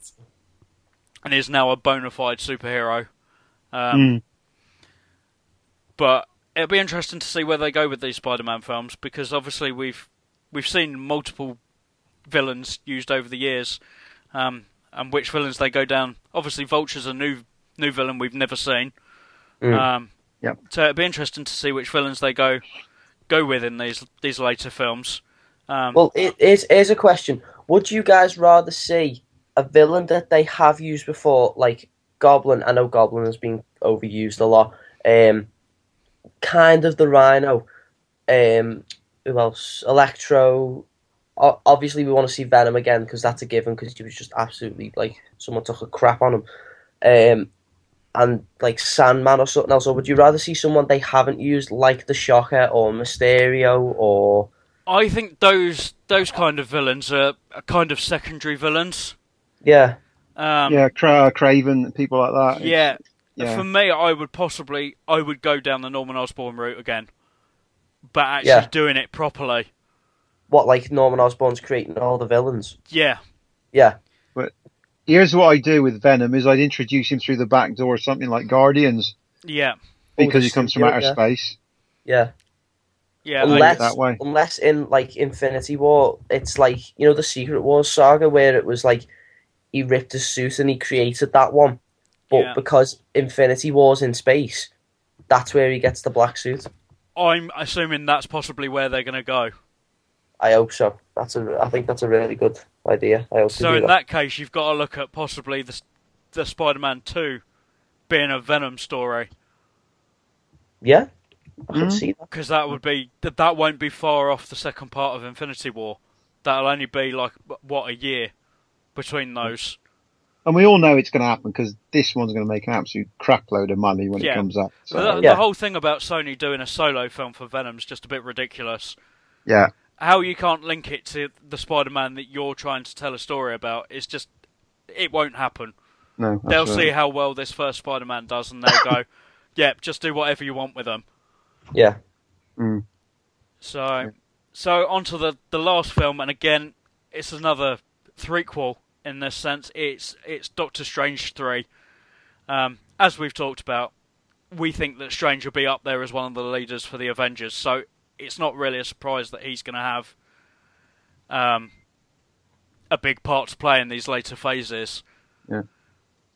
Speaker 1: and is now a bona fide superhero. Um,
Speaker 2: Mm.
Speaker 1: But it'll be interesting to see where they go with these Spider-Man films because obviously we've we've seen multiple villains used over the years, um, and which villains they go down. Obviously, Vulture's a new new villain we've never seen.
Speaker 3: Mm.
Speaker 1: Um,
Speaker 2: Yep.
Speaker 1: So it'd be interesting to see which villains they go go with in these these later films. Um,
Speaker 3: Well, it is here's a question: Would you guys rather see a villain that they have used before, like Goblin? I know Goblin has been overused a lot. Um, kind of the Rhino. Um, who else? Electro. O- Obviously, we want to see Venom again because that's a given. Because he was just absolutely like someone took a crap on him. Um, and like Sandman or something else. Or would you rather see someone they haven't used, like the Shocker or Mysterio or?
Speaker 1: I think those those kind of villains are, are kind of secondary villains.
Speaker 3: Yeah.
Speaker 1: Um,
Speaker 2: yeah, Cra- Kraven, people like that.
Speaker 1: Yeah.
Speaker 2: Yeah.
Speaker 1: For me, I would possibly I would go down the Norman Osborn route again, but actually
Speaker 3: Yeah.
Speaker 1: doing it properly.
Speaker 3: what like Norman Osborn's creating all the villains.
Speaker 1: Yeah,
Speaker 3: Yeah,
Speaker 2: Here's what I do with Venom: is I'd introduce him through the back door, something like Guardians,
Speaker 1: yeah,
Speaker 2: because
Speaker 3: the
Speaker 2: he comes from outer
Speaker 3: yeah.
Speaker 2: space.
Speaker 3: yeah.
Speaker 1: yeah.
Speaker 3: unless
Speaker 2: that way.
Speaker 3: unless in like Infinity War, it's like you know the Secret Wars saga where it was like he ripped his suit and he created that one, but
Speaker 1: Yeah.
Speaker 3: because Infinity War's in space, that's where he gets the black suit.
Speaker 1: I, I'm assuming that's possibly where they're going to go.
Speaker 3: I hope so. That's a. I think that's a really good idea. I hope
Speaker 1: So in
Speaker 3: do
Speaker 1: that case, you've got to look at possibly the the Spider-Man two being a Venom story
Speaker 3: Yeah, I can
Speaker 2: Mhm.
Speaker 3: see that.
Speaker 1: because that would be that that won't be far off the second part of Infinity War. That'll only be like what a year between those.
Speaker 2: And we all know it's going to happen because this one's going to make an absolute crapload of money when
Speaker 1: Yeah.
Speaker 2: it comes out. So,
Speaker 1: the,
Speaker 3: Yeah.
Speaker 1: the whole thing about Sony doing a solo film for Venom's just a bit ridiculous.
Speaker 2: yeah.
Speaker 1: How you can't link it to the Spider-Man that you're trying to tell a story about is just it won't happen.
Speaker 2: No.
Speaker 1: They'll
Speaker 2: absolutely.
Speaker 1: see how well this first Spider-Man does, and they'll go, "Yep, just do whatever you want with them."
Speaker 3: Yeah,
Speaker 2: Mm.
Speaker 1: So, so onto the the last film, and again, it's another threequel in this sense. It's it's Doctor Strange three. Um, as we've talked about, we think that Strange will be up there as one of the leaders for the Avengers. So it's not really a surprise that he's going to have um, a big part to play in these later phases.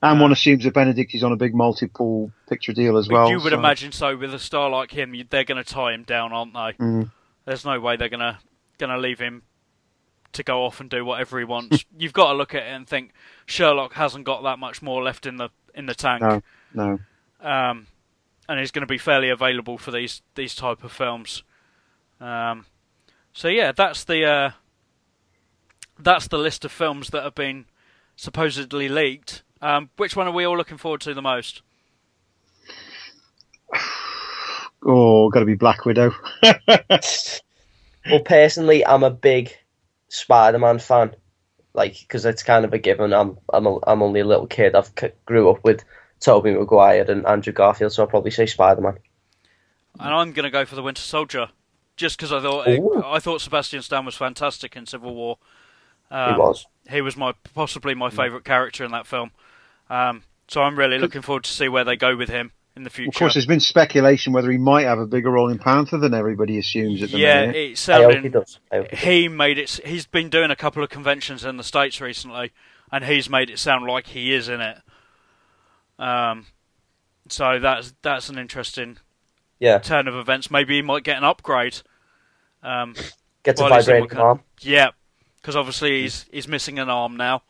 Speaker 2: And one assumes that Benedict is on a big multiple picture deal as well.
Speaker 1: you would
Speaker 2: so-
Speaker 1: imagine so with a star like him, they're going to tie him down, aren't they?
Speaker 2: Mm.
Speaker 1: There's no way they're gonna gonna leave him to go off and do whatever he wants. You've got to look at it and think Sherlock hasn't got that much more left in the in the tank,
Speaker 2: No, no.
Speaker 1: um, and he's going to be fairly available for these these type of films. Um, so yeah, that's the uh, that's the list of films that have been supposedly leaked. Um, which one are we all looking forward to the most?
Speaker 2: Oh, got to be Black Widow.
Speaker 3: Well, personally, I'm a big Spider-Man fan, like because it's kind of a given. I'm I'm a, I'm only a little kid. I've c- grew up with Tobey Maguire and Andrew Garfield, so I'll probably say Spider-Man.
Speaker 1: And I'm going to go for the Winter Soldier, just because I thought it,
Speaker 3: Ooh.
Speaker 1: I thought Sebastian Stan was fantastic in Civil War.
Speaker 3: he
Speaker 1: Um,
Speaker 3: was.
Speaker 1: he was my possibly my favourite character in that film. Um, so I'm really looking forward to see where they go with him in the future.
Speaker 2: Of course, there's been speculation whether he might have a bigger role in Panther than everybody assumes at the moment.
Speaker 1: yeah,
Speaker 2: minute.
Speaker 1: it
Speaker 3: I hope he
Speaker 1: sounded.
Speaker 3: does. I hope he does.
Speaker 1: He made it. He's been doing a couple of conventions in the states recently, and he's made it sound like he is in it. Um, so that's that's an interesting
Speaker 3: Yeah,
Speaker 1: turn of events. Maybe he might get an upgrade. Um,
Speaker 3: gets a
Speaker 1: well, he's in
Speaker 3: vibrating
Speaker 1: Wakanda.
Speaker 3: arm.
Speaker 1: yeah, because obviously he's he's missing an arm now.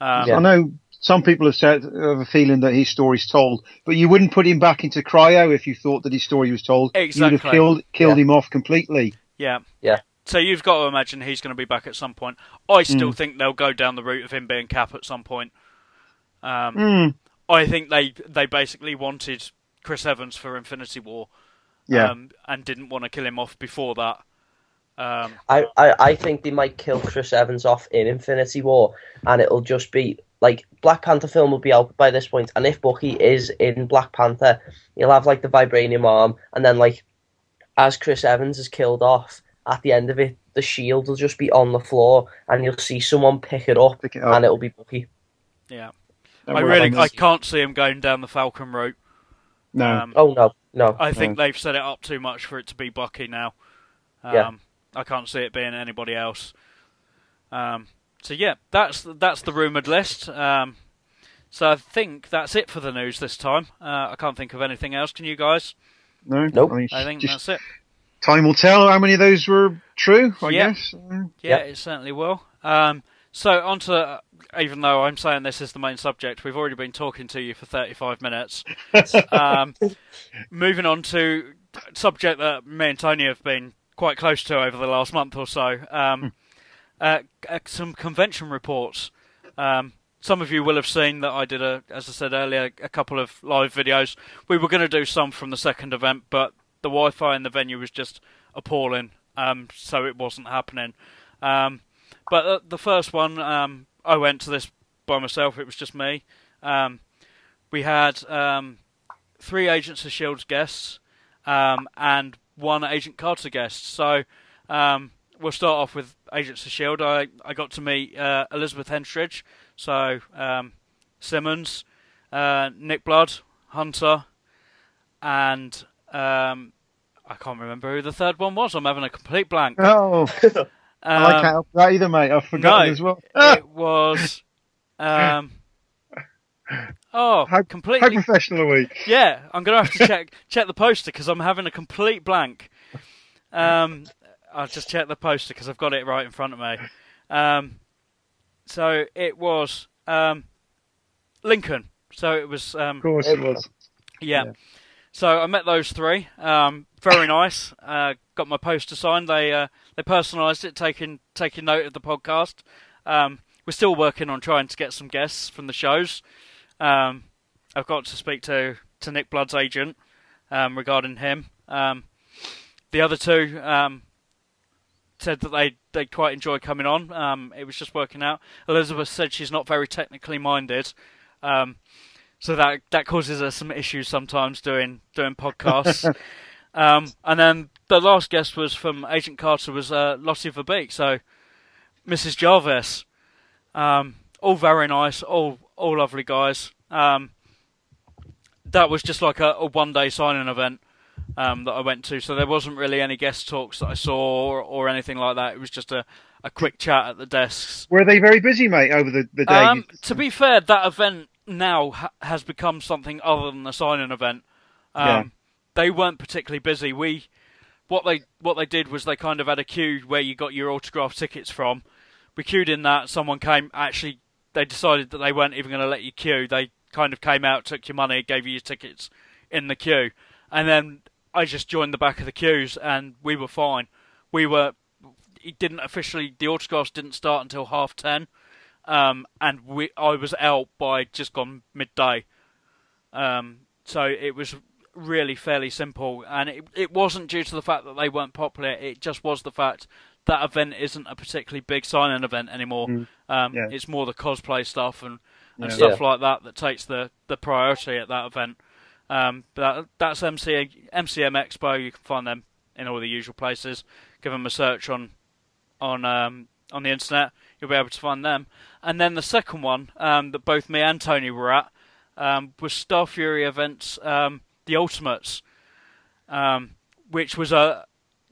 Speaker 1: Um,
Speaker 3: Yeah.
Speaker 2: I know some people have said have a feeling that his story's told, but you wouldn't put him back into cryo if you thought that his story was told. Exactly. You would have killed killed
Speaker 3: Yeah.
Speaker 2: him off completely.
Speaker 1: Yeah.
Speaker 3: Yeah.
Speaker 1: So you've got to imagine he's going to be back at some point. I still think they'll go down the route of him being Cap at some point. Um,
Speaker 2: Mm,
Speaker 1: I think they they basically wanted Chris Evans for Infinity War,
Speaker 2: yeah,
Speaker 1: um, and didn't want to kill him off before that. Um,
Speaker 3: I, I, I think they might kill Chris Evans off in Infinity War, and it'll just be like Black Panther film will be out by this point, and if Bucky is in Black Panther, he'll have like the vibranium arm, and then like as Chris Evans is killed off at the end of it, the shield will just be on the floor, and you'll see someone pick it up,
Speaker 2: Pick it up.
Speaker 3: and it'll be Bucky.
Speaker 1: yeah, I really I can't see him going down the Falcon route.
Speaker 2: no.
Speaker 1: Um,
Speaker 3: Oh no, no,
Speaker 1: I think they've set it up too much for it to be Bucky now. Um,
Speaker 3: Yeah.
Speaker 1: I can't see it being anybody else. Um, so yeah, that's that's the rumored list. Um, so I think that's it for the news this time. Uh, I can't think of anything else. Can you guys?
Speaker 2: no,
Speaker 3: Nope.
Speaker 2: I mean,
Speaker 1: I think that's it.
Speaker 2: time will tell how many of those were true. I
Speaker 1: Yeah.
Speaker 2: guess. Mm.
Speaker 1: Yeah,
Speaker 3: Yep.
Speaker 1: it certainly will. Um, so on to, even though I'm saying this is the main subject, we've already been talking to you for 35 minutes. um, moving on to a subject that me and Tony have been quite close to over the last month or so. Um, uh, uh, some convention reports. Um, some of you will have seen that I did a, as I said earlier, a couple of live videos. We were going to do some from the second event, but the Wi-Fi in the venue was just appalling, um, so it wasn't happening. Um, but the first one, um, I went to this by myself. It was just me. Um, we had um, three Agents of Shield's guests um, and one Agent Carter guest. So um, we'll start off with Agents of Shield. I, I got to meet uh, Elizabeth Henstridge, so um, Simmons, uh, Nick Blood, Hunter, and um, I can't remember who the third one was. I'm having a complete blank.
Speaker 2: Oh, I
Speaker 1: Um,
Speaker 2: can't help that either, mate. I've forgotten
Speaker 1: no,
Speaker 2: as well.
Speaker 1: It was. Um, oh,
Speaker 2: How- How
Speaker 1: completely.
Speaker 2: professional are we?
Speaker 1: Yeah, I'm gonna have to check check the poster because I'm having a complete blank. Um, I'll just check the poster because I've got it right in front of me. Um, so it was um, Lincoln. So it was. Um,
Speaker 2: Of course it was.
Speaker 1: yeah.
Speaker 2: Yeah.
Speaker 1: So I met those three. Um, very nice. Uh, got my poster signed. They uh, they personalised it, taking taking note of the podcast. Um, we're still working on trying to get some guests from the shows. Um, I've got to speak to, to Nick Blood's agent um, regarding him. Um, the other two um, said that they they quite enjoy coming on. Um, it was just working out. Elizabeth said she's not very technically minded. Um, so that that causes us some issues sometimes doing doing podcasts. um, and then the last guest was from Agent Carter was uh, Lottie Verbeek, so Mrs. Jarvis. Um, all very nice, all all lovely guys. Um, that was just like a, a one day signing event um, that I went to, so there wasn't really any guest talks that I saw or, or anything like that. It was just a, a quick chat at the desks.
Speaker 2: Were they very busy, mate, over the, the day?
Speaker 1: Um, to be fair, that event now ha- has become something other than a signing event. Um,
Speaker 2: Yeah.
Speaker 1: They weren't particularly busy. We, what they what they did was they kind of had a queue where you got your autograph tickets from. We queued in that. Someone came. Actually, they decided that they weren't even going to let you queue. They kind of came out, took your money, gave you your tickets in the queue, and then I just joined the back of the queues, and we were fine. We were. It didn't officially. The autographs didn't start until half ten um, and we I was out by just gone midday. Um, so it was really fairly simple, and it it wasn't due to the fact that they weren't popular. It just was the fact that event isn't a particularly big sign-in event anymore.
Speaker 2: Mm.
Speaker 1: Um,
Speaker 2: Yeah.
Speaker 1: It's more the cosplay stuff and, and
Speaker 2: Yeah.
Speaker 1: stuff like that that takes the, the priority at that event. Um, but that, that's MC, MCM Expo. You can find them in all the usual places. Give them a search on on um, on the internet. You'll be able to find them. And then the second one um, that both me and Tony were at um, was Starfury events, um, the Ultimates, um, which was a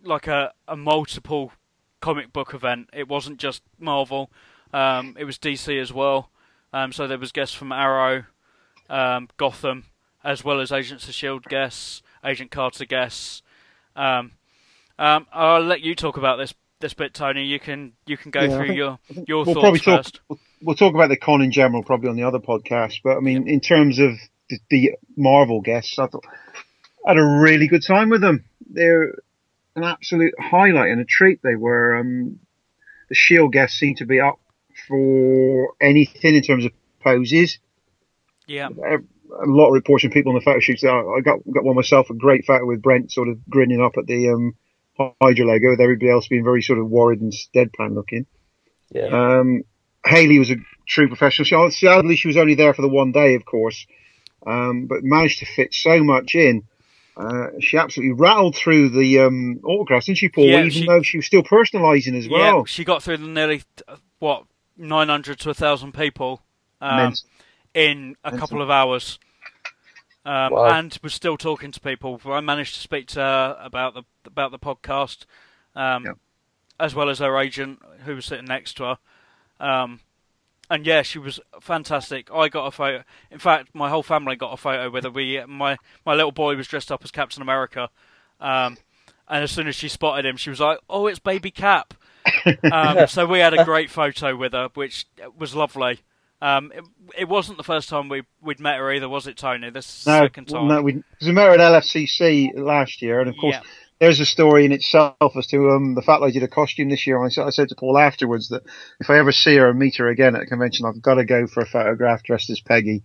Speaker 1: like a, a multiple comic book event. It wasn't just Marvel; um, it was DC as well. Um, so there was guests from Arrow, um, Gotham, as well as Agents of Shield guests, Agent Carter guests. Um, um, I'll let you talk about this this bit, Tony. You can you can go
Speaker 2: Yeah,
Speaker 1: through
Speaker 2: think-
Speaker 1: your your
Speaker 2: we'll
Speaker 1: thoughts
Speaker 2: probably talk.
Speaker 1: first.
Speaker 2: We'll, we'll talk about the con in general probably on the other podcast. But I mean, in terms of the, the Marvel guests, I thought I had a really good time with them. They're an absolute highlight and a treat. They were. Um, the Shield guests seem to be up for anything in terms of poses.
Speaker 1: Yeah,
Speaker 2: a lot of reports from people on the photo shoots. I I got got one myself, a great photo with Brett sort of grinning up at the um, Hydra logo, with everybody else being very sort of worried and deadpan looking.
Speaker 3: Yeah.
Speaker 2: Um, Hayley was a true professional. She, sadly, she was only there for the one day, of course, um, but managed to fit so much in. Uh, she absolutely rattled through the um, autographs, didn't she, Paul?
Speaker 1: Yeah,
Speaker 2: Even
Speaker 1: she-
Speaker 2: though she was still personalising as
Speaker 1: yeah.
Speaker 2: well.
Speaker 1: She got through the nearly what nine hundred to thousand people um, in a
Speaker 2: Mental.
Speaker 1: couple of hours. Um,
Speaker 3: Wow.
Speaker 1: And was still talking to people. I managed to speak to her about the about the podcast, um,
Speaker 2: Yeah.
Speaker 1: as well as her agent, who was sitting next to her. And yeah, she was fantastic. I got a photo. In fact, my whole family got a photo with her. We, my my little boy was dressed up as Captain America, um, and as soon as she spotted him, she was like, "Oh, it's Baby Cap." um, so we had a great photo with her, which was lovely. Um, it, it wasn't the first time we we'd met her either, was it, Tony? This is the
Speaker 2: No,
Speaker 1: second time.
Speaker 2: no, we, we met her at LFCC last year, and of course,
Speaker 1: Yeah.
Speaker 2: There's a story in itself as to um, the fact that I did a costume this year. I said, I said to Paul afterwards that if I ever see her and meet her again at a convention, I've got to go for a photograph dressed as Peggy.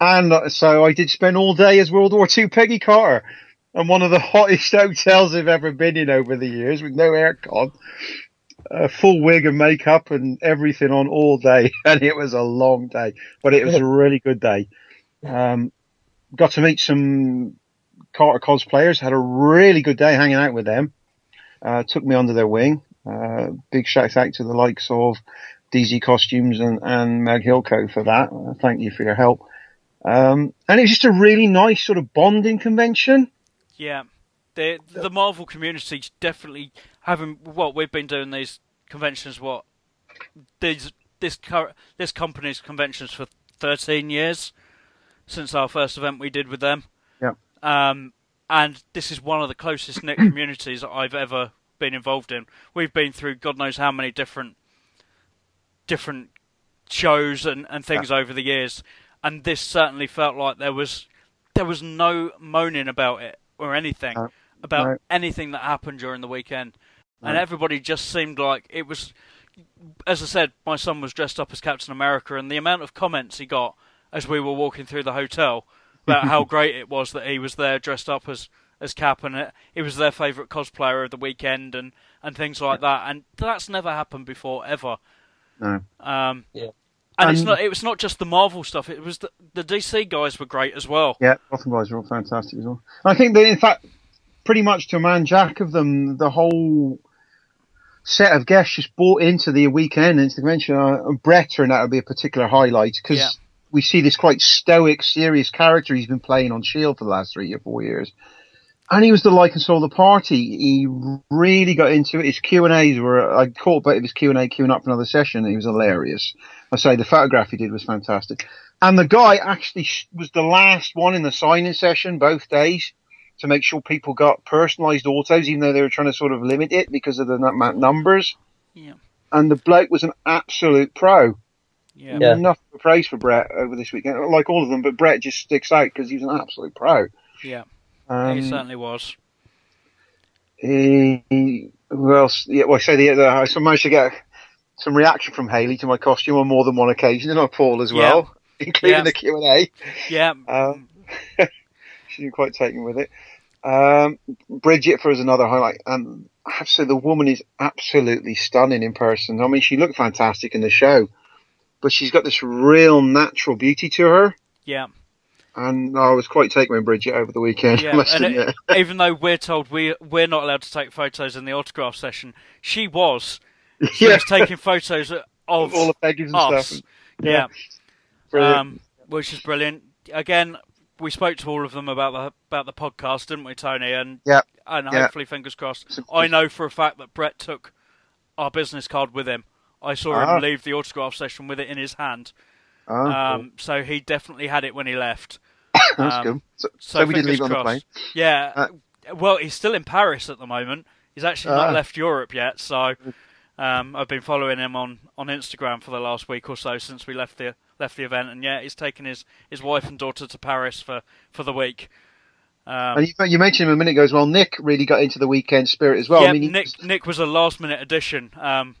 Speaker 2: And uh, so I did spend all day as World War II Peggy Carter and one of the hottest hotels I've ever been in over the years with no aircon. A full wig and makeup and everything on all day, and it was a long day, but it was a really good day. Um, got to meet some Carter cosplayers. Had a really good day hanging out with them. Uh, took me under their wing. Uh, big shout out to the likes of DZ Costumes and, and Meg Hilco for that. Uh, thank you for your help. Um, and it was just a really nice sort of bonding convention.
Speaker 1: Yeah, the the Marvel community's definitely having what we've been doing these conventions. What these this cur- this company's conventions for thirteen years since our first event we did with them.
Speaker 2: Yeah.
Speaker 1: Um, and this is one of the closest knit communities I've ever been involved in. We've been through God knows how many different different shows and, and things over the years, and this certainly felt like there was there was no moaning about it or anything
Speaker 2: No.
Speaker 1: about
Speaker 2: No.
Speaker 1: anything that happened during the weekend, and everybody just seemed like it was. As I said, my son was dressed up as Captain America, and the amount of comments he got as we were walking through the hotel about how great it was that he was there dressed up as as Cap, and it, he was their favourite cosplayer of the weekend, and and things like that. And that's never happened before ever.
Speaker 2: No.
Speaker 1: Um,
Speaker 3: Yeah.
Speaker 1: And it's not. It was not just the Marvel stuff. It was the, the DC guys were great as well.
Speaker 2: Yeah, Gotham guys are all fantastic as well. I think that, in fact, pretty much to a man jack of them, the whole set of guests just bought into the weekend, into the convention. Uh, and Brett turned out to be a particular highlight because
Speaker 1: Yeah.
Speaker 2: We see this quite stoic, serious character he's been playing on S.H.I.E.L.D. For the last three or four years. And he was the like and soul of the party. He really got into it. His Q and A's were. I caught a bit of his Q and A queuing up for another session. And he was hilarious. I say the photograph he did was fantastic. And the guy actually was the last one in the signing session both days to make sure people got personalised autos, even though they were trying to sort of limit it because of the num- numbers.
Speaker 1: Yeah.
Speaker 2: And the bloke was an absolute pro.
Speaker 1: Yeah.
Speaker 3: Yeah.
Speaker 2: Enough praise for Brett over this weekend, like all of them, but Brett just sticks out because he was an absolute pro.
Speaker 1: Yeah.
Speaker 2: Um,
Speaker 1: he certainly was.
Speaker 2: he, he- who else? Yeah, well, I say the, the I managed to get some reaction from Hayley to my costume on more than one occasion, and on Paul as well, including
Speaker 1: Yeah.
Speaker 2: the Q and A.
Speaker 1: Yeah.
Speaker 2: Um, she didn't quite take taken with it. Um, Bridget for us another highlight. Um, I have to say the woman is absolutely stunning in person. I mean, she looked fantastic in the show, but she's got this real natural beauty to her.
Speaker 1: Yeah.
Speaker 2: And I was quite taken with Bridget over the weekend.
Speaker 1: Yeah, it, even though we're told we we're not allowed to take photos in the autograph session, she was. She
Speaker 2: yeah,
Speaker 1: was taking photos of
Speaker 2: all the Peggy's and
Speaker 1: us.
Speaker 2: stuff.
Speaker 1: Yeah,
Speaker 2: Brilliant.
Speaker 1: um, which is brilliant. Again, we spoke to all of them about the about the podcast, didn't we, Tony? And
Speaker 2: Yeah.
Speaker 1: and
Speaker 2: Yeah.
Speaker 1: hopefully, fingers crossed. I know for a fact that Brett took our business card with him. I saw
Speaker 2: Ah.
Speaker 1: him leave the autograph session with it in his hand.
Speaker 2: Oh,
Speaker 1: Um, so he definitely had it when he left.
Speaker 2: that's
Speaker 1: um,
Speaker 2: good. So,
Speaker 1: So,
Speaker 2: so we did
Speaker 1: fingers
Speaker 2: leave it on the plane.
Speaker 1: Yeah.
Speaker 2: Uh,
Speaker 1: well, he's still in Paris at the moment. He's actually not
Speaker 2: Ah.
Speaker 1: left Europe yet. So um, I've been following him on, on Instagram for the last week or so since we left the left the event. And yeah, he's taken his, his wife and daughter to Paris for, for the week. Um,
Speaker 2: And you, you mentioned him a minute ago as well. Nick really got into the weekend spirit as well.
Speaker 1: yeah,
Speaker 2: I mean,
Speaker 1: Nick Nick was a last minute addition. Um,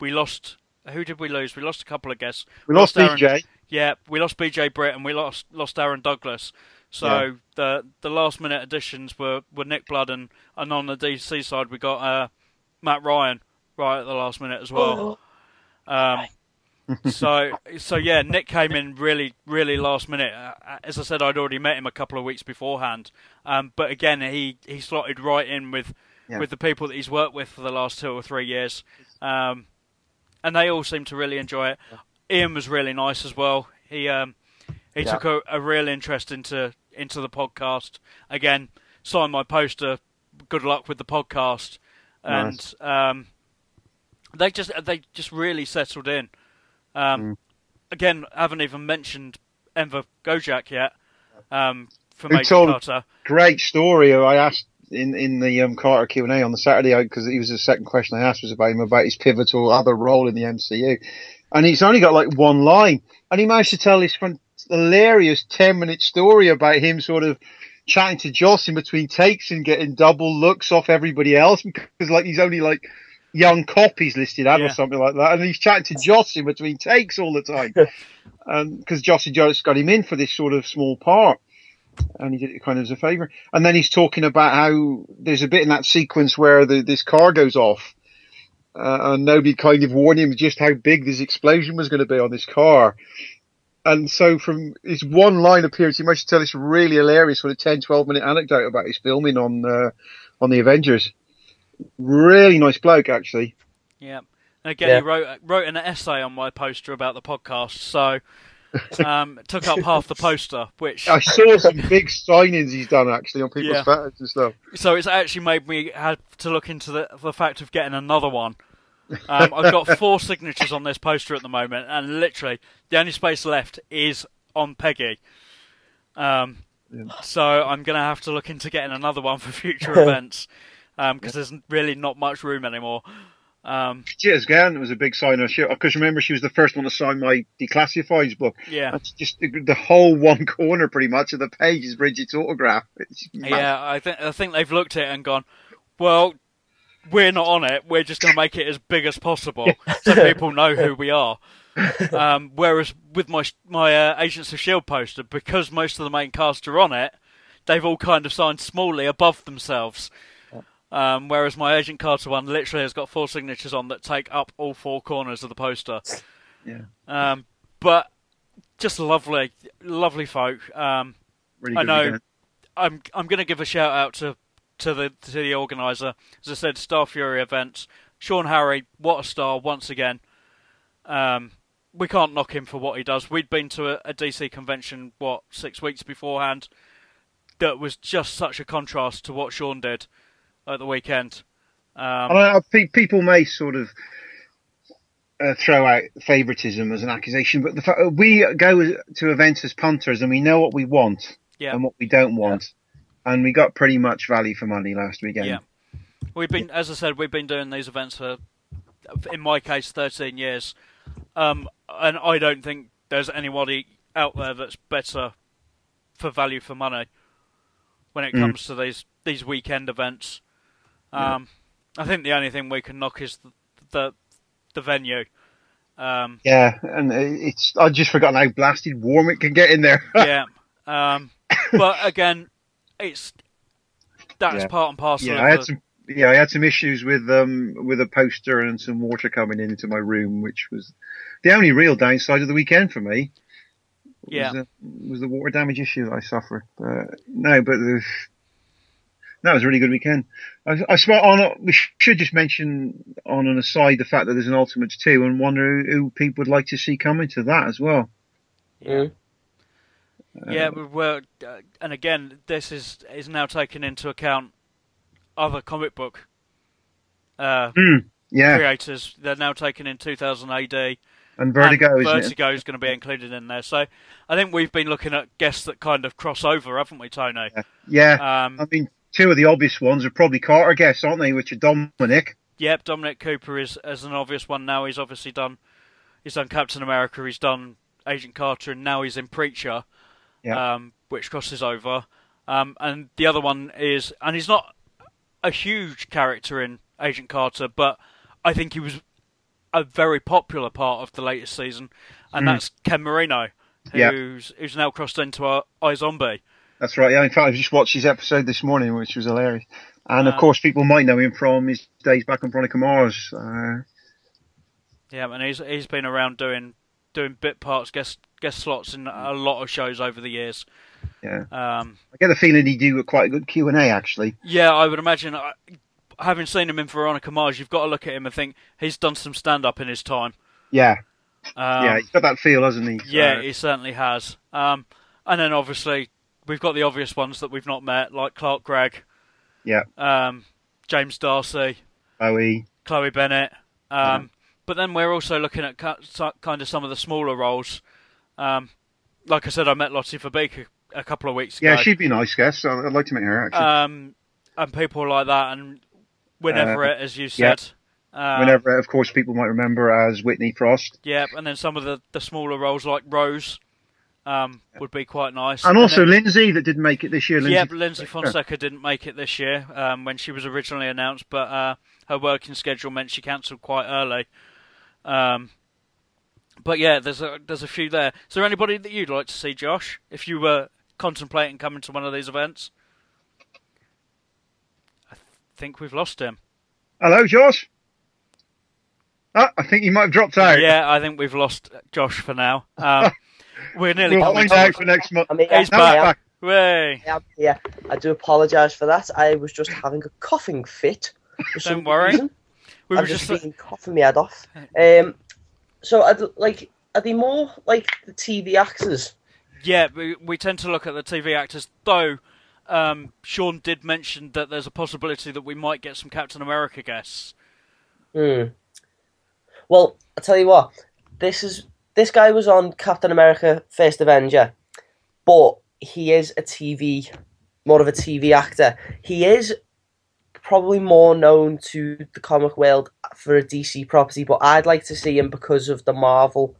Speaker 1: we lost. Who did we lose? We lost a couple of guests.
Speaker 2: we lost
Speaker 1: Aaron-
Speaker 2: BJ.
Speaker 1: Yeah, we lost BJ Britt and we lost lost Aaron Douglas. So
Speaker 2: Yeah.
Speaker 1: the the last minute additions were, were Nick Blood and, and on the DC side we got uh, Matt Ryan right at the last minute as well. Um, so so yeah, Nick came in really really last minute. Uh, as I said, I'd already met him a couple of weeks beforehand. Um, but again, he, he slotted right in with
Speaker 2: Yeah.
Speaker 1: with the people that he's worked with for the last two or three years. Um, and they all seem to really enjoy it. Iain was really nice as well. He um, he
Speaker 2: Yeah.
Speaker 1: took a, a real interest into into the podcast. Again, signed my poster. Good luck with the podcast, and um, they just they just really settled in. Um,
Speaker 2: Mm.
Speaker 1: Again, haven't even mentioned Enver Gjokaj yet um, for
Speaker 2: Who
Speaker 1: Major
Speaker 2: told-
Speaker 1: Carter.
Speaker 2: Great story. I asked in in the um, Carter Q and A on the Saturday because he was the second question I asked was about him about his pivotal other role in the MCU, and he's only got like one line, and he managed to tell this hilarious ten minute story about him sort of chatting to Joss in between takes and getting double looks off everybody else because like he's only like young copies listed out
Speaker 1: Yeah.
Speaker 2: or something like that, and he's chatting to Joss in between takes all the time, and because Joss and Joss got him in for this sort of small part and he did it kind of as a favour. And then he's talking about how there's a bit in that sequence where the, this car goes off, uh, and nobody kind of warned him just how big this explosion was going to be on this car. And so from his one line appearance, he managed to tell this really hilarious sort of 10, 12 minute anecdote about his filming on, uh, on the Avengers. Really nice bloke, actually.
Speaker 1: Yeah. And again,
Speaker 3: Yeah.
Speaker 1: he wrote wrote an essay on my poster about the podcast, so um, took up half the poster. Which
Speaker 2: I saw some big signings he's done actually on people's
Speaker 1: Yeah.
Speaker 2: photos and stuff.
Speaker 1: so it's actually made me have to look into the the fact of getting another one. Um, I've got four signatures on this poster at the moment, and literally the only space left is on Peggy. Um,
Speaker 2: Yeah.
Speaker 1: So I'm going to have to look into getting another one for future events. because there's really not much room anymore. Um,
Speaker 2: Cheers, again. It was a big sign of shit. Because remember, she was the first one to sign my declassifieds book.
Speaker 1: yeah,
Speaker 2: That's just the, the whole one corner, pretty much, of the page is Bridget's autograph.
Speaker 1: Yeah. I think I think they've looked at it and gone, well, we're not on it. We're just going to make it as big as possible so people know who we are. Um, whereas with my my uh, Agents of Shield poster, because most of the main cast are on it, they've all kind of signed smallly above themselves. Um, whereas my Agent Carter one literally has got four signatures on that take up all four corners of the poster.
Speaker 2: Yeah.
Speaker 1: Um, but just lovely, lovely folk. Um,
Speaker 2: Really
Speaker 1: I know.
Speaker 2: weekend.
Speaker 1: I'm I'm going to give a shout out to to the to the organizer. As I said, Starfury events. Sean Harry, what a star once again. Um, we can't knock him for what he does. We'd been to a, a DC convention what six weeks beforehand. That was just such a contrast to what Sean did at the weekend. Um,
Speaker 2: I pe- people may sort of uh, throw out favouritism as an accusation, but the fact we go to events as punters and we know what we want
Speaker 1: yeah,
Speaker 2: and what we don't want, and we got pretty much value for money last weekend.
Speaker 1: Yeah. We've been, as I said, we've been doing these events for, in my case, 13 years, um, and I don't think there's anybody out there that's better for value for money when it
Speaker 2: Mm.
Speaker 1: comes to these these weekend events. Um, I think the only thing we can knock is the the, the venue. Um,
Speaker 2: Yeah, and it's I just forgotten how blasted warm it can get in there.
Speaker 1: yeah, um, but again, it's that's
Speaker 2: Yeah.
Speaker 1: part and parcel.
Speaker 2: yeah,
Speaker 1: of
Speaker 2: I had
Speaker 1: the,
Speaker 2: some. Yeah, I had some issues with um with a poster and some water coming into my room, which was the only real downside of the weekend for me. Was,
Speaker 1: Yeah.
Speaker 2: uh, was the water damage issue that I suffered. Uh, no, but the, that was a really good weekend. I, I spot on. We should just mention on an aside the fact that there's an Ultimates two, and wonder who, who people would like to see coming to that as well.
Speaker 3: Mm.
Speaker 1: Yeah, we were, uh, and again, this is is now taking into account other comic book uh,
Speaker 2: Yeah,
Speaker 1: creators. They're now taking in 2000 AD.
Speaker 2: and Vertigo,
Speaker 1: and
Speaker 2: isn't?
Speaker 1: Vertigo is going to be included in there. So I think we've been looking at guests that kind of cross over, haven't we, Tony?
Speaker 2: Yeah,
Speaker 1: Um,
Speaker 2: I mean, two of the obvious ones are probably Carter guests, aren't they? Which are Dominic.
Speaker 1: Yep, Dominic Cooper is as an obvious one now. He's obviously done. He's done Captain America. He's done Agent Carter, and now he's in Preacher,
Speaker 2: Yeah.
Speaker 1: um, which crosses over. Um, and the other one is, and he's not a huge character in Agent Carter, but I think he was a very popular part of the latest season, and
Speaker 2: Mm.
Speaker 1: that's Ken Marino,
Speaker 2: Yeah.
Speaker 1: who's who's now crossed into our iZombie.
Speaker 2: That's right. Yeah, in fact, I just watched his episode this morning, which was hilarious. And of
Speaker 1: Uh,
Speaker 2: course, people might know him from his days back on Veronica Mars. Uh,
Speaker 1: Yeah, and he's he's been around doing doing bit parts, guest guest slots in a lot of shows over the years.
Speaker 2: yeah,
Speaker 1: Um,
Speaker 2: I get the feeling he do quite a good Q and A actually.
Speaker 1: yeah, I would imagine. uh, Having seen him in Veronica Mars, you've got to look at him and think he's done some stand up in his time.
Speaker 2: Yeah,
Speaker 1: Um,
Speaker 2: yeah, he's got that feel, hasn't he? So,
Speaker 1: yeah, he certainly has. Um, and then obviously we've got the obvious ones that we've not met, like Clark Gregg,
Speaker 2: yeah,
Speaker 1: um, James D'Arcy,
Speaker 2: Bowie.
Speaker 1: Chloe Bennet. Um, But then we're also looking at kind of some of the smaller roles. Um, like I said, I met Lottie Verbeek a, a couple of weeks ago.
Speaker 2: Yeah, she'd be a nice guest. I'd like to meet her actually.
Speaker 1: um, and people like that, and Win
Speaker 2: Uh,
Speaker 1: as you
Speaker 2: yeah.
Speaker 1: said. Um,
Speaker 2: Wynn Everett, of course, people might remember as Whitney Frost,
Speaker 1: Yep, and then some of the, the smaller roles like Rose um, would be quite nice.
Speaker 2: and also
Speaker 1: then,
Speaker 2: Lyndsy that didn't make it this year. Lyndsy
Speaker 1: Yep, Lyndsy Fonseca didn't make it this year um, when she was originally announced, but uh, her working schedule meant she cancelled quite early. Um, but yeah, there's a there's a few there. Is there anybody that you'd like to see, Josh, if you were contemplating coming to one of these events? I th- think we've lost him.
Speaker 2: Hello, Josh. Ah, I think he might have dropped out.
Speaker 1: Yeah, I think we've lost Josh for now. Um, we're nearly
Speaker 2: we'll
Speaker 1: coming
Speaker 2: find
Speaker 1: to
Speaker 2: out for next month.
Speaker 3: I mean,
Speaker 1: He's
Speaker 2: Now
Speaker 3: I,
Speaker 2: it's
Speaker 3: am,
Speaker 2: back.
Speaker 1: Way.
Speaker 3: I am here. I do apologise for that. I was just having a coughing fit. For some
Speaker 1: Don't worry.
Speaker 3: reason.
Speaker 1: We
Speaker 3: I've just
Speaker 1: just
Speaker 3: been coughing my head off. Um, so, I'd, like, are they more like the TV actors?
Speaker 1: Yeah, we, we tend to look at the TV actors, though. Um, Sean did mention that there's a possibility that we might get some Captain America guests.
Speaker 3: Hmm. Well, I tell you what, this is this guy was on Captain America: First Avenger, but he is a TV, more of a TV actor. He is probably more known to the comic world for a DC property, but I'd like to see him because of the Marvel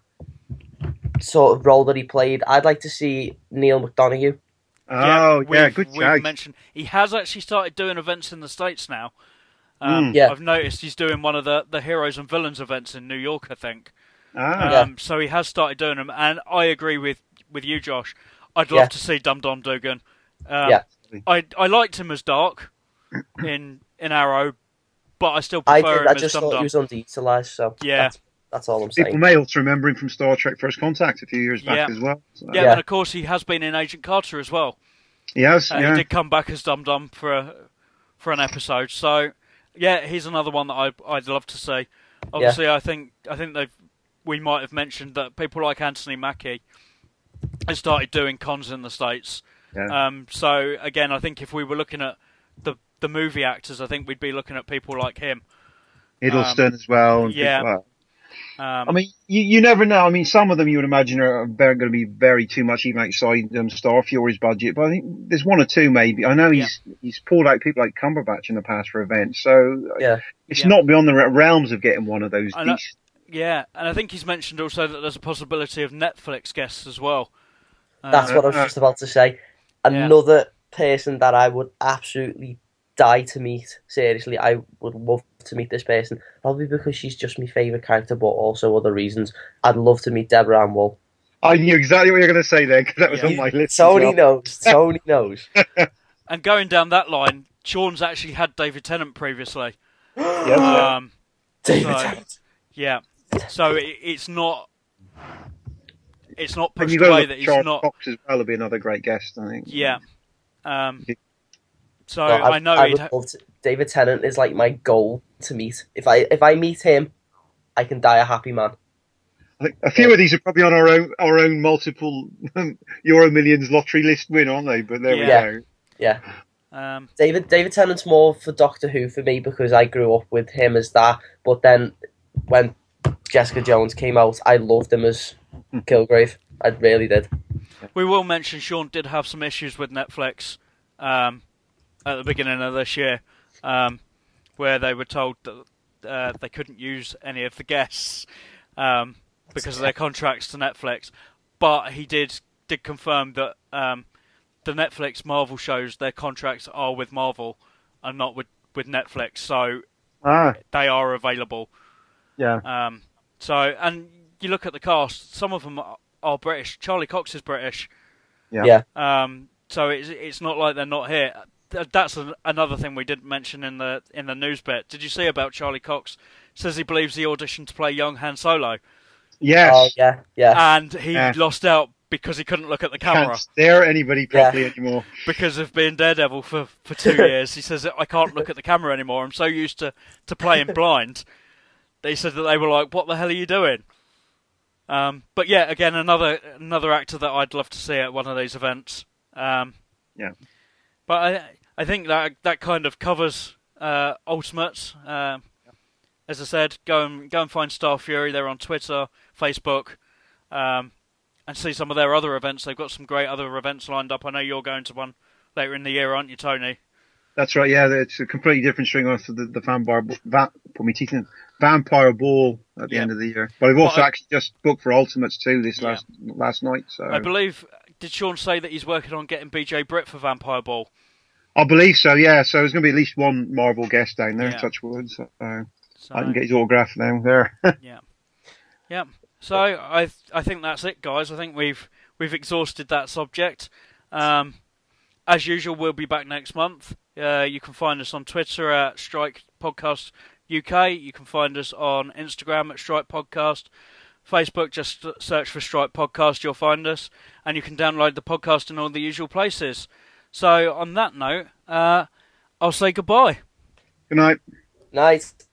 Speaker 3: sort of role that he played. I'd like to see Neal McDonough.
Speaker 2: Oh yeah,
Speaker 1: we've,
Speaker 2: good
Speaker 1: we've mentioned he has actually started doing events in the states now. Um,
Speaker 2: Mm.
Speaker 3: Yeah.
Speaker 1: I've noticed he's doing one of the, the heroes and villains events in New York, I think.
Speaker 2: Ah,
Speaker 3: Yeah.
Speaker 1: Um, So he has started doing them, and I agree with, with you, Josh. I'd love
Speaker 3: Yeah.
Speaker 1: to see Dum Dum Dugan. Um,
Speaker 3: Yeah.
Speaker 1: I I liked him as Darhk in in Arrow, but I still
Speaker 3: I
Speaker 1: prefer
Speaker 3: did.
Speaker 1: him
Speaker 3: I
Speaker 1: as
Speaker 3: just
Speaker 1: Dum
Speaker 3: thought he was underutilized. So
Speaker 1: Yeah.
Speaker 3: that's, that's all I'm saying.
Speaker 2: people may also remember him from Star Trek: First Contact a few years back
Speaker 1: Yeah.
Speaker 2: as well. So,
Speaker 1: Yeah,
Speaker 3: Yeah.
Speaker 1: and of course he has been in Agent Carter as well.
Speaker 2: he has.
Speaker 1: Uh,
Speaker 2: yeah,
Speaker 1: He did come back as Dum Dum for a, for an episode. So yeah, he's another one that I I'd love to see. Obviously, I think I think they've we might have mentioned that people like Anthony Mackie has started doing cons in the states.
Speaker 2: Yeah.
Speaker 1: Um, so again, I think if we were looking at the the movie actors, I think we'd be looking at people like him.
Speaker 2: Hiddleston as well. And
Speaker 1: yeah.
Speaker 2: like.
Speaker 1: Um,
Speaker 2: I mean, you, you never know. I mean, some of them you would imagine are going to be very too much even outside um, Starfury's budget, but I think there's one or two maybe. I know he's he's pulled out people like Cumberbatch in the past for events, so uh,
Speaker 3: Yeah.
Speaker 2: it's
Speaker 1: Yeah.
Speaker 2: not beyond the realms of getting one of those.
Speaker 1: I
Speaker 2: decent-
Speaker 1: yeah, and I think he's mentioned also that there's a possibility of Netflix guests as well. Uh,
Speaker 3: That's what I was just about to say. Another person that I would absolutely die to meet. Seriously, I would love to meet this person. Probably because she's just my favourite character, but also other reasons. I'd love to meet Deborah Ann Woll.
Speaker 2: I knew exactly what you were going to say there because that was
Speaker 1: Yeah.
Speaker 2: on my list. as
Speaker 3: Tony
Speaker 2: well.
Speaker 3: knows. Tony knows.
Speaker 1: And going down that line, Sean's actually had David Tennant previously.
Speaker 2: Yes, yeah.
Speaker 1: Um,
Speaker 3: David
Speaker 1: So-
Speaker 3: Tennant.
Speaker 1: yeah, so it, it's not it's not
Speaker 2: And
Speaker 1: pushed
Speaker 2: you got
Speaker 1: away that
Speaker 2: look
Speaker 1: he's
Speaker 2: Charles
Speaker 1: not.
Speaker 2: Cox as well. Would be another great guest, I think.
Speaker 1: Yeah. Um, so
Speaker 3: No,
Speaker 1: I know
Speaker 3: I
Speaker 1: he'd
Speaker 3: would
Speaker 1: ha-
Speaker 3: to, David Tennant is like my goal to meet. If I if I meet him, I can die a happy man.
Speaker 2: I think a few of these are probably on our own our own multiple Euro Millions lottery list win, aren't they? But there
Speaker 1: Yeah.
Speaker 2: we go.
Speaker 3: Yeah.
Speaker 1: um,
Speaker 3: David David Tennant's more for Doctor Who for me because I grew up with him as that. But then when Jessica Jones came out, I loved him as Kilgrave. I really did.
Speaker 1: we will mention Sean did have some issues with Netflix um, at the beginning of this year, um, where they were told that uh, they couldn't use any of the guests um, because of their contracts to Netflix. But he did did confirm that um, the Netflix Marvel shows their contracts are with Marvel and not with with Netflix, so
Speaker 2: Ah,
Speaker 1: they are available.
Speaker 2: yeah.
Speaker 1: Um, so, and you look at the cast; some of them are, are British. Charlie Cox is British.
Speaker 2: Yeah.
Speaker 3: Yeah.
Speaker 1: Um, so it's it's not like they're not here. That's an, another thing we didn't mention in the in the news bit. Did you see about Charlie Cox? Says he believes he auditioned to play young Han Solo,
Speaker 2: Yes.
Speaker 3: Oh yeah, yeah.
Speaker 1: and he
Speaker 2: Yeah.
Speaker 1: lost out because he couldn't look at the camera
Speaker 2: Can't stare at anybody properly anymore.
Speaker 1: because of being Daredevil for, for two years. He says I can't look at the camera anymore. I'm so used to, to playing blind. They said that they were like, "What the hell are you doing?" Um, but yeah, again, another another actor that I'd love to see at one of these events. Um,
Speaker 2: Yeah.
Speaker 1: But I I think that that kind of covers uh, Ultimates. Um as I said, go and go and find Starfury. They're on Twitter, Facebook, um, and see some of their other events. They've got some great other events lined up. I know you're going to one later in the year, aren't you, Tony?
Speaker 2: That's right. Yeah, it's a completely different string off the, the vampire. Va- put me teeth in. Vampire Ball at the
Speaker 1: Yeah.
Speaker 2: end of the year. But I've also
Speaker 1: Well, I-
Speaker 2: actually just booked for Ultimates too this
Speaker 1: Yeah.
Speaker 2: last last night. So
Speaker 1: I believe did Sean say that he's working on getting BJ Britt for Vampire Ball?
Speaker 2: I believe so. Yeah. So there's going to be at least one Marvel guest down there.
Speaker 1: Yeah.
Speaker 2: Touch wood. So uh,
Speaker 1: So,
Speaker 2: I can get his autograph now there.
Speaker 1: yeah, yeah. So I I think that's it, guys. I think we've we've exhausted that subject. Um, as usual, we'll be back next month. Uh, you can find us on Twitter at Strike Podcast UK. You can find us on Instagram at Strike Podcast. Facebook, just search for Strike Podcast, you'll find us, and you can download the podcast in all the usual places. So, on that note, uh, I'll say goodbye.
Speaker 2: Good night.
Speaker 3: Night.